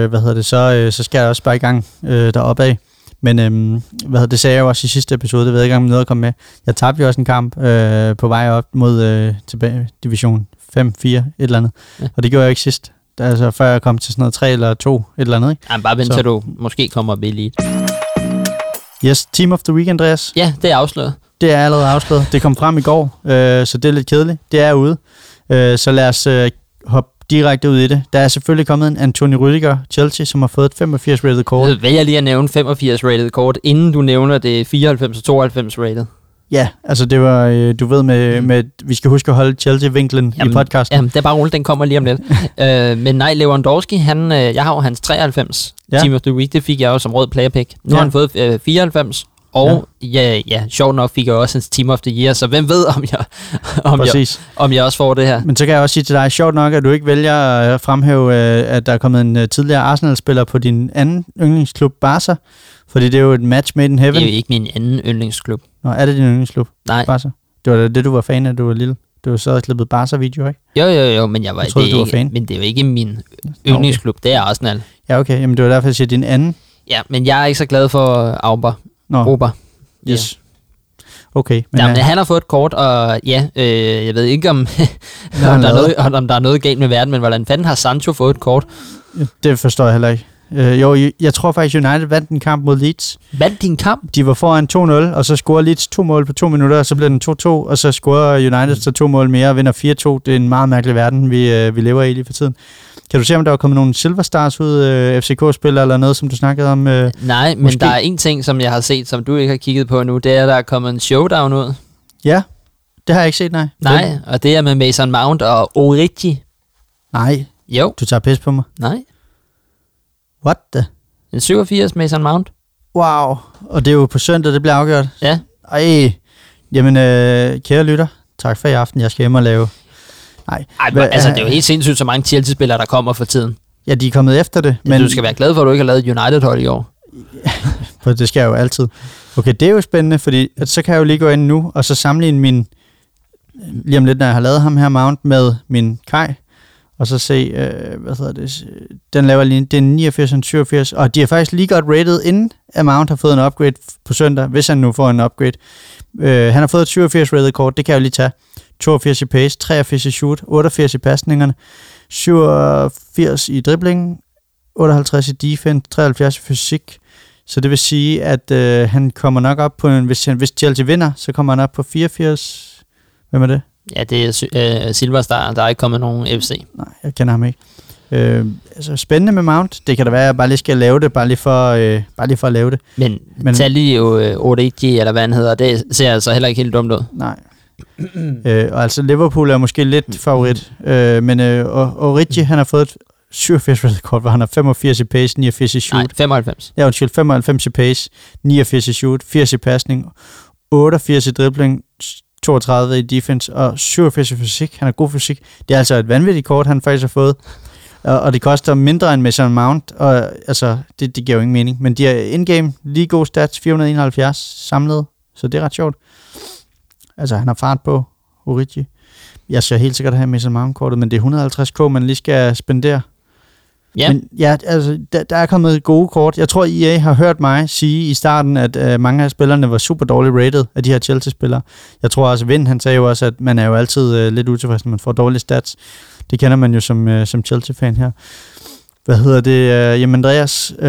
hvad hedder det, så, øh, så skal jeg også bare i gang øh, deroppe af. Men øhm, hvad hedder, det sagde jeg jo også i sidste episode, det ved jeg ikke, om noget at komme med. Jeg tabte jo også en kamp øh, på vej op mod øh, tilbage, division 5, 4, et eller andet. Ja. Og det gjorde jeg ikke sidst. Altså før jeg kom til sådan noget 3 eller 2, et eller andet, ikke? Ej, bare vent Så. til du måske kommer op i Elite. Yes, Team of the Week, Andreas. Ja, det er afsløret. Det er allerede afsløret. Det kom frem i går, øh, så det er lidt kedeligt. Det er ude. Øh, så lad os øh, hoppe direkte ud i det. Der er selvfølgelig kommet en Anthony Rüdiger, Chelsea, som har fået et 85 rated kort. Jeg vælger lige at nævne 85 rated kort, inden du nævner det 94 og 92 rated. Ja, altså det var, øh, du ved med, med, vi skal huske at holde Chelsea-vinklen i podcasten. Jamen, det er bare roligt, den kommer lige om lidt. øh, men nej, Lewandowski, han, øh, jeg har jo hans 93 Ja. Team of the Week, det fik jeg jo som rød player pick. Nu Ja. har han fået øh, 94, og ja. ja, ja, sjovt nok fik jeg også hans Team of the Year, så hvem ved, om jeg, om jeg, om jeg også får det her. Men så kan jeg også sige til dig, sjovt nok, at du ikke vælger at fremhæve, øh, at der er kommet en øh, tidligere Arsenal-spiller på din anden yndlingsklub, Barca. Fordi det er jo et match made in heaven. Det er jo ikke min anden yndlingsklub. Nå, er det din yndlingsklub, Nej, Barca? Det var det, du var fan af, du var lille. Du så og klippet Barca-video, ikke? Jo, jo, jo, men jeg var Jeg troede, det du var ikke, fan. Men det er jo ikke min yndlingsklub, det er Arsenal. Ja, okay. Jamen, det var derfor, jeg siger din anden. Ja, men jeg er ikke så glad for Auber. Nå, Ober. yes. Okay. Men, ja, men øh, han har fået et kort, og ja, øh, jeg ved ikke, om, om, der er noget, om der er noget galt med verden, men hvordan fanden har Sancho fået et kort? det forstår jeg heller ikke. Øh, jo, jeg- jeg tror faktisk, United vandt en kamp mod Leeds. Vandt din kamp? De var foran 2-0, og så scorer Leeds to mål på to minutter, og så bliver den 2-2, og så scorer United så to mål mere og vinder 4-2. Det er en meget mærkelig verden, vi, øh, vi lever i lige for tiden. Kan du se, om der var kommet nogle Silver Stars ud, øh, FCK-spillere eller noget, som du snakkede om? Øh? Nej, men Måske. der er en ting, som jeg har set, som du ikke har kigget på nu, det er, at der er kommet en showdown ud. Ja, det har jeg ikke set, nej. Nej, og det er med Mason Mount og Origi. Nej, Jo, du tager pis på mig. nej. What the? En 87 Mason Mount. Wow. Og det er jo på søndag, det bliver afgjort. Ja, Ej, jamen øh, kære lytter, tak for i aften. Jeg skal hjem og lave... Nej, Ej, Hvad- altså det er jo helt sindssygt, så mange Chelsea-spillere, der kommer for tiden. ja, de er kommet efter det, Men du skal være glad for, at du ikke har lavet et United-hold i år. For det skal jeg jo altid. Okay, det er jo spændende, fordi at så kan jeg jo lige gå ind nu, og så sammenligne min, lige om lidt, når jeg har lavet ham her Mount med min Kai, og så se, øh, hvad hedder det, den laver lige, det er 89 og 87, og de er faktisk lige godt rated, inden Mount har fået en upgrade på søndag, hvis han nu får en upgrade. Øh, han har fået et 87 rated kort, det kan jeg jo lige tage. 82 i pace, 83 i shoot, 88 i pasningerne, 87 i dribbling, 58 i defense, 73 i fysik, så det vil sige, at øh, han kommer nok op på en, hvis, han, hvis Chelsea vinder, så kommer han op på 84. Hvem er det? Ja, det er øh, Silverstar. Der er ikke kommet nogen FC. Nej, jeg kender ham ikke. Øh, altså spændende med Mount. Det kan da være, at jeg bare lige skal lave det, bare lige for, øh, bare lige for at lave det. Men, Men- tag lige jo øh, Origi, eller hvad han hedder. Det ser altså heller ikke helt dumt ud. Nej. Øh, og altså Liverpool er måske lidt favorit, øh, men øh, og, og Ricci, han har fået et 87 rated kort, hvor han har 85 i pace, 89 i shoot. Nej, 95. Ja, undskyld, 95 i pace, 89 i shoot, 80 i pasning, 88 i dribling, 32 i defense og 87 i fysik. Han har god fysik. Det er altså et vanvittigt kort, han faktisk har fået. Og, og det koster mindre end Mason Mount, og altså, det, det giver jo ingen mening. Men de har in-game lige gode stats, 471 samlet, så det er ret sjovt. Altså, han har fart på, Origi. Jeg skal helt sikkert have Mason Mount-kortet, men det er 150k, man lige skal spendere. Ja, Men ja, altså, der, der er kommet gode kort. Jeg tror, EA har hørt mig sige i starten, at øh, mange af spillerne var super dårligt rated af de her Chelsea-spillere. Jeg tror også, Vind, han sagde jo også, at man er jo altid øh, lidt utilfreds, når man får dårlige stats. Det kender man jo som, øh, som Chelsea-fan her. Hvad hedder det? Øh, jamen, Andreas, øh,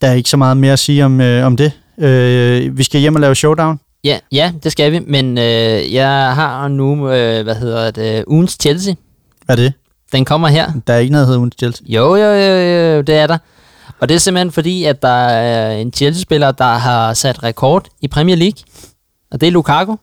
der er ikke så meget mere at sige om, øh, om det. Øh, vi skal hjem og lave showdown. Ja, ja, det skal vi. Men øh, jeg har nu, øh, hvad hedder det, ugens Chelsea. Hvad er det? Den kommer her. Der er ikke noget, der hedder ugens Chelsea. Jo, jo, jo, jo, det er der. Og det er simpelthen fordi, at der er en Chelsea-spiller, der har sat rekord i Premier League. Og det er Lukaku.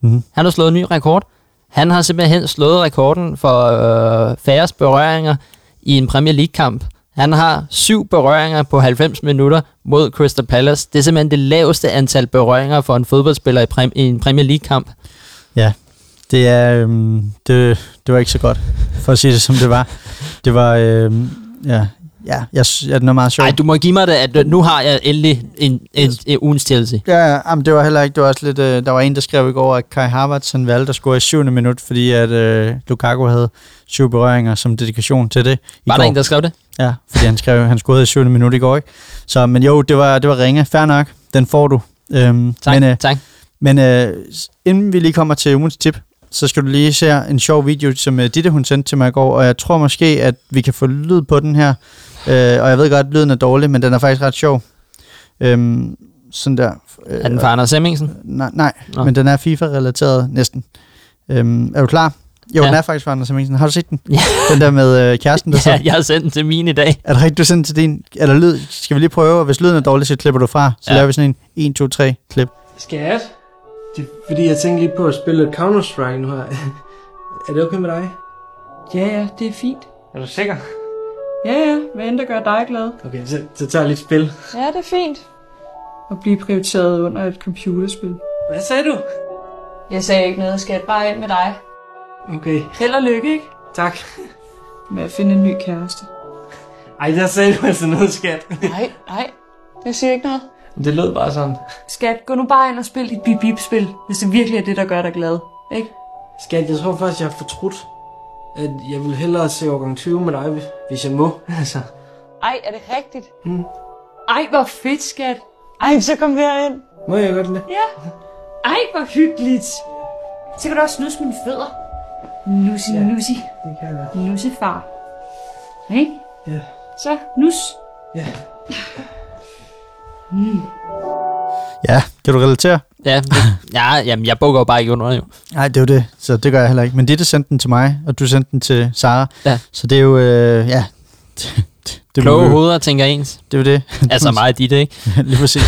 Mhm. Han har slået en ny rekord. Han har simpelthen slået rekorden for øh, færrest berøringer i en Premier League-kamp. Han har syv berøringer på 90 minutter mod Crystal Palace. Det er simpelthen det laveste antal berøringer for en fodboldspiller i, præm- i en Premier League-kamp. Ja, det er øhm, det, det var ikke så godt, for at sige det som det var. Det var, øhm, ja, ja, jeg, ja, den er meget sjov. Nej, du må give mig det, at øh, nu har jeg endelig en, en, en ugens Chelsea. Ja, ja, jamen, det var heller ikke, det var også lidt, øh, der var en, der skrev i går, at Kai Havertz han valgte at score i syvende minut, fordi at øh, Lukaku havde syv berøringer som dedikation til det i Var går. der en, der skrev det? Ja, fordi han skrev, han scorede i syvende minut i går, ikke? Så, men jo, det var, det var ringe, fair nok, den får du. Øhm, Tak, men, øh, tak. Men øh, inden vi lige kommer til ugens tip, så skal du lige se en sjov video, som øh, Ditte hun sendte til mig i går, og jeg tror måske, at vi kan få lyd på den her. Øh, og jeg ved godt, at lyden er dårlig, men den er faktisk ret sjov. Øhm, sådan der. Øh, Er den fra Anders Hemmingsen? Nej, nej Nå. men den er FIFA-relateret næsten. Øhm, er du klar? Jo, Ja. den er faktisk fra Anders Hemmingsen. Har du set den? Ja. Den der med øh, kæresten, der Ja, så. jeg har sendt den til min i dag. Er det rigtigt, du sendte til din? Er der lyd? Skal vi lige prøve? og Hvis lyden er dårlig, så klipper du fra. Så Ja. laver vi sådan en 1, 2, 3 klip. Skat? Det er fordi, jeg tænkte lige på at spille et Counter-Strike nu her. er det okay med dig? Ja, ja, det er fint. Er du sikker? Ja, ja, hvad end der gør dig glad. Okay, så, så tager jeg lidt spil. Ja, det er fint. At blive prioriteret under et computerspil. Hvad sagde du? Jeg sagde ikke noget, skat. Bare ind med dig. Okay, Held og lykke, ikke? tak. Med at finde en ny kæreste. Ej, der sagde du altså noget, skat. Nej, nej. Jeg siger ikke noget. Det lød bare sådan. Skat, gå nu bare ind og spil dit bip-bip-spil, hvis det virkelig er det, der gør dig glad. Ikke? Skat, jeg tror faktisk, jeg har fortrudt, at jeg vil hellere se årgang 20 med dig, hvis jeg må. Altså. Ej, er det rigtigt? Mm. Ej, hvor fedt, skat. Ej, så kom herind. Må jeg godt det? Ja. Ej, hvor hyggeligt. Så kan du også snuse mine fødder. Nussi, ja. nussi. Det kan jeg godt. Nussefar. Ikke? Ja. Så, nus. Ja. Mm. Ja, kan du relatere? Ja, det, ja jamen, jeg bukker jo bare ikke under, jo. Nej, det er jo det, så det gør jeg heller ikke. Men Ditte sendte den til mig, og du sendte den til Sara. Ja. Så det er jo, øh, ja... Det, det, det Kloge hoveder tænker ens. Det er jo det. Altså mig og dit, ikke? Lige præcis.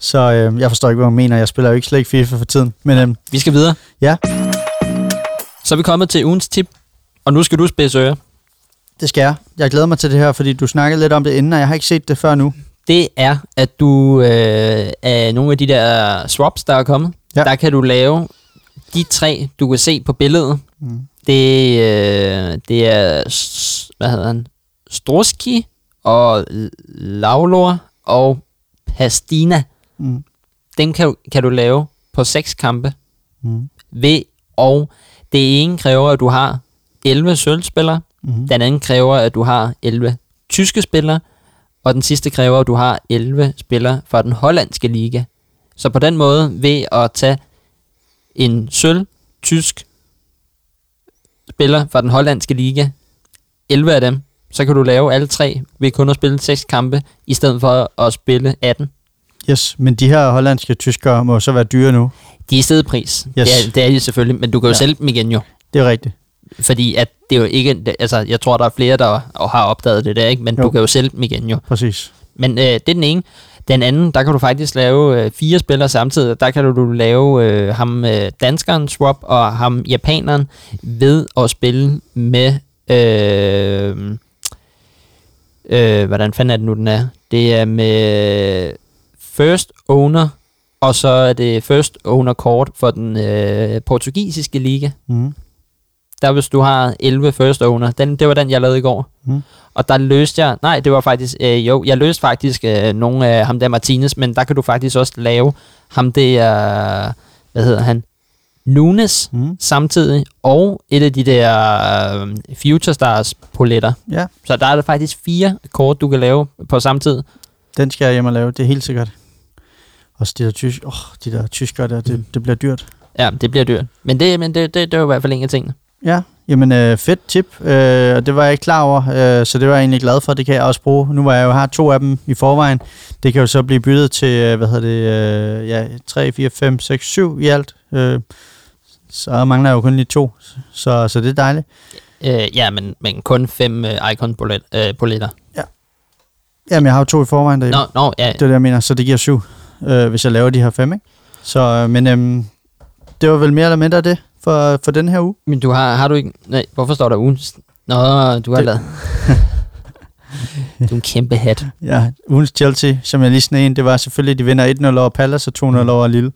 Så øh, jeg forstår ikke, hvad hun mener. Jeg spiller jo ikke slet ikke FIFA for tiden. Men øh, Vi skal videre. Ja. Så er vi kommet til ugens tip, og nu skal du spidse ører. det skal jeg. Jeg glæder mig til det her, fordi du snakkede lidt om det inden, og jeg har ikke set det før nu. Det er, at du øh, af nogle af de der swaps, der er kommet, Ja. der kan du lave de tre, du kan se på billedet. Mm. Det, øh, det er, hvad hedder han, Stroski og Laulor og Pastina. Mm. Dem kan, du- kan du lave på seks kampe Mm. ved, og det ene kræver, at du har 11 sølvspillere, Mm. den anden kræver, at du har 11 tyske spillere, og den sidste kræver, at du har 11 spillere fra den hollandske liga. Så på den måde, ved at tage en sølv tysk spiller fra den hollandske liga, 11 af dem, så kan du lave alle tre ved kun at spille 6 kampe, i stedet for at spille 18. Yes, men de her hollandske tyskere må så være dyre nu. De er i stedet pris. Yes. Det, er, det er de selvfølgelig, men du kan jo Ja. sælge dem igen jo. Det er rigtigt. Fordi at det er jo ikke, altså jeg tror, der er flere, der har opdaget det der, ikke? men Jo. jo. du kan jo sælge dem igen jo. Præcis. Men øh, det er den ene. Den anden, der kan du faktisk lave øh, fire spillere samtidig. Der kan du, du lave øh, ham øh, danskeren swap og ham japaneren ved at spille med... Øh, øh, hvordan fanden er det nu, den er? Det er med first owner, og så er det first owner kort for den øh, portugisiske liga. Mm. Der hvis du har 11 first owner, den, det var den, jeg lavede i går. Mm. Og der løste jeg, nej, det var faktisk, øh, jo, jeg løste faktisk øh, nogle af ham der Martinez, men der kan du faktisk også lave ham der, hvad hedder han, Nunes Mm. samtidig, og et af de der øh, Future Stars poletter. Ja, Så der er der faktisk fire kort, du kan lave på samme tid. den skal jeg hjem og lave. Det er helt sikkert. Også de der, tysk, oh, de der tyskere der, det, Mm. det bliver dyrt. Ja, det bliver dyrt. Men det, men det, det, det er jo i hvert fald en af tingene. Ja, jamen øh, fedt tip, øh, og det var jeg ikke klar over, øh, så det var jeg egentlig glad for, det kan jeg også bruge. Nu var jeg jo har to af dem i forvejen, det kan jo så blive byttet til, øh, hvad hedder det, øh, ja, 3, 4, 5, 6, 7 i alt. Øh, så mangler jeg jo kun lige to, så, så det er dejligt. Øh, ja, men, men kun fem øh, icon-poletter. Øh, poletter. Jamen jeg har jo to i forvejen derhjemme. Nå, nå, ja, Det er det, jeg mener, så det giver syv, øh, hvis jeg laver de her fem, ikke? Så, øh, men øh, det var vel mere eller mindre det for, for den her uge. Men du har, har du ikke... Nej, hvorfor står der ugens... Nå, du har Det- lavet... du er en kæmpe hat. Ja, ugens Chelsea, som jeg lige sned ind, det var selvfølgelig, at de vinder 1-0 over Palace og 2-0 over Lille.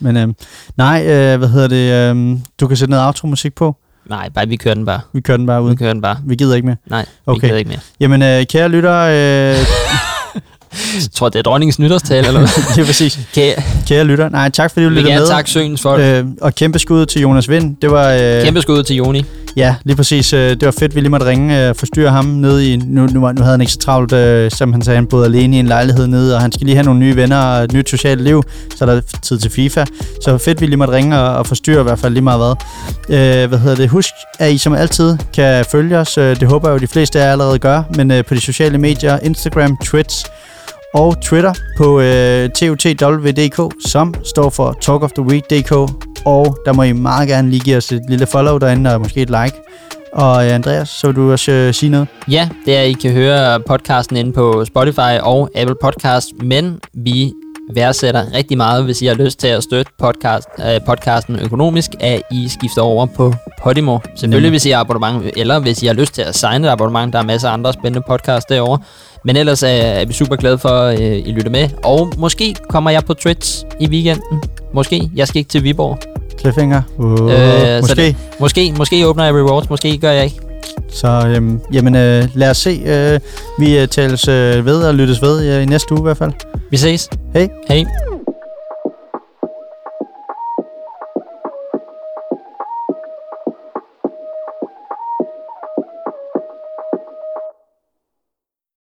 Men øh, nej, øh, hvad hedder det, øh, du kan sætte noget outro-musik på. Nej, bare vi kører den bare. Vi kører den bare Vi ud. kører den bare. Vi gider ikke mere. Nej, Okay. vi kører ikke mere. Jamen, øh, kære lyttere, øh, Jeg tror, det er dronningens nytårstale, eller hvad? det er præcis. Kære, Kære lyttere, nej, tak fordi du lyttede med. takke søens folk. Øh, og kæmpe skud til Jonas Vind. Det var, øh, Kæmpe skud til Joni. Ja, lige præcis. Øh, Det var fedt, vi lige måtte ringe og øh, forstyrre ham nede i... Nu, nu, nu havde han ikke så travlt, øh, som han sagde, han boede alene i en lejlighed nede, og han skal lige have nogle nye venner og et nyt socialt liv, så er der tid til FIFA. Så fedt, vi lige måtte ringe og, og forstyrre i hvert fald lige meget hvad. Øh, hvad hedder det? Husk, at I som altid kan følge os. Øh, Det håber jeg jo, de fleste af jer allerede gør, men øh, på de sociale medier, Instagram, Twitch og Twitter på øh, TOTWDK, som står for Talk of the Week.dk. Og der må I meget gerne lige give os et lille follow derinde, og måske et like. Og øh, Andreas, så vil du også øh, sige noget? Ja, det er, at I kan høre podcasten inde på Spotify og Apple Podcast, men vi værdsætter rigtig meget, hvis I har lyst til at støtte podcast, øh, podcasten økonomisk, at I skifter over på Podimo. Selvfølgelig, hvis I har abonnement, eller hvis I har lyst til at signe et abonnement, der er masser af andre spændende podcasts derovre. Men ellers er, er vi super glade for, at øh, I lytter med. Og måske kommer jeg på Twitch i weekenden. Måske. Jeg skal ikke til Viborg. Cliffhanger? Uh, Øh, måske. det- Måske, måske åbner jeg rewards, måske gør jeg ikke. Så øhm, jamen, øh, lad os se. Øh, vi øh, tales øh, ved og lyttes ved øh, i næste uge i hvert fald. Vi ses. Hej. Hej.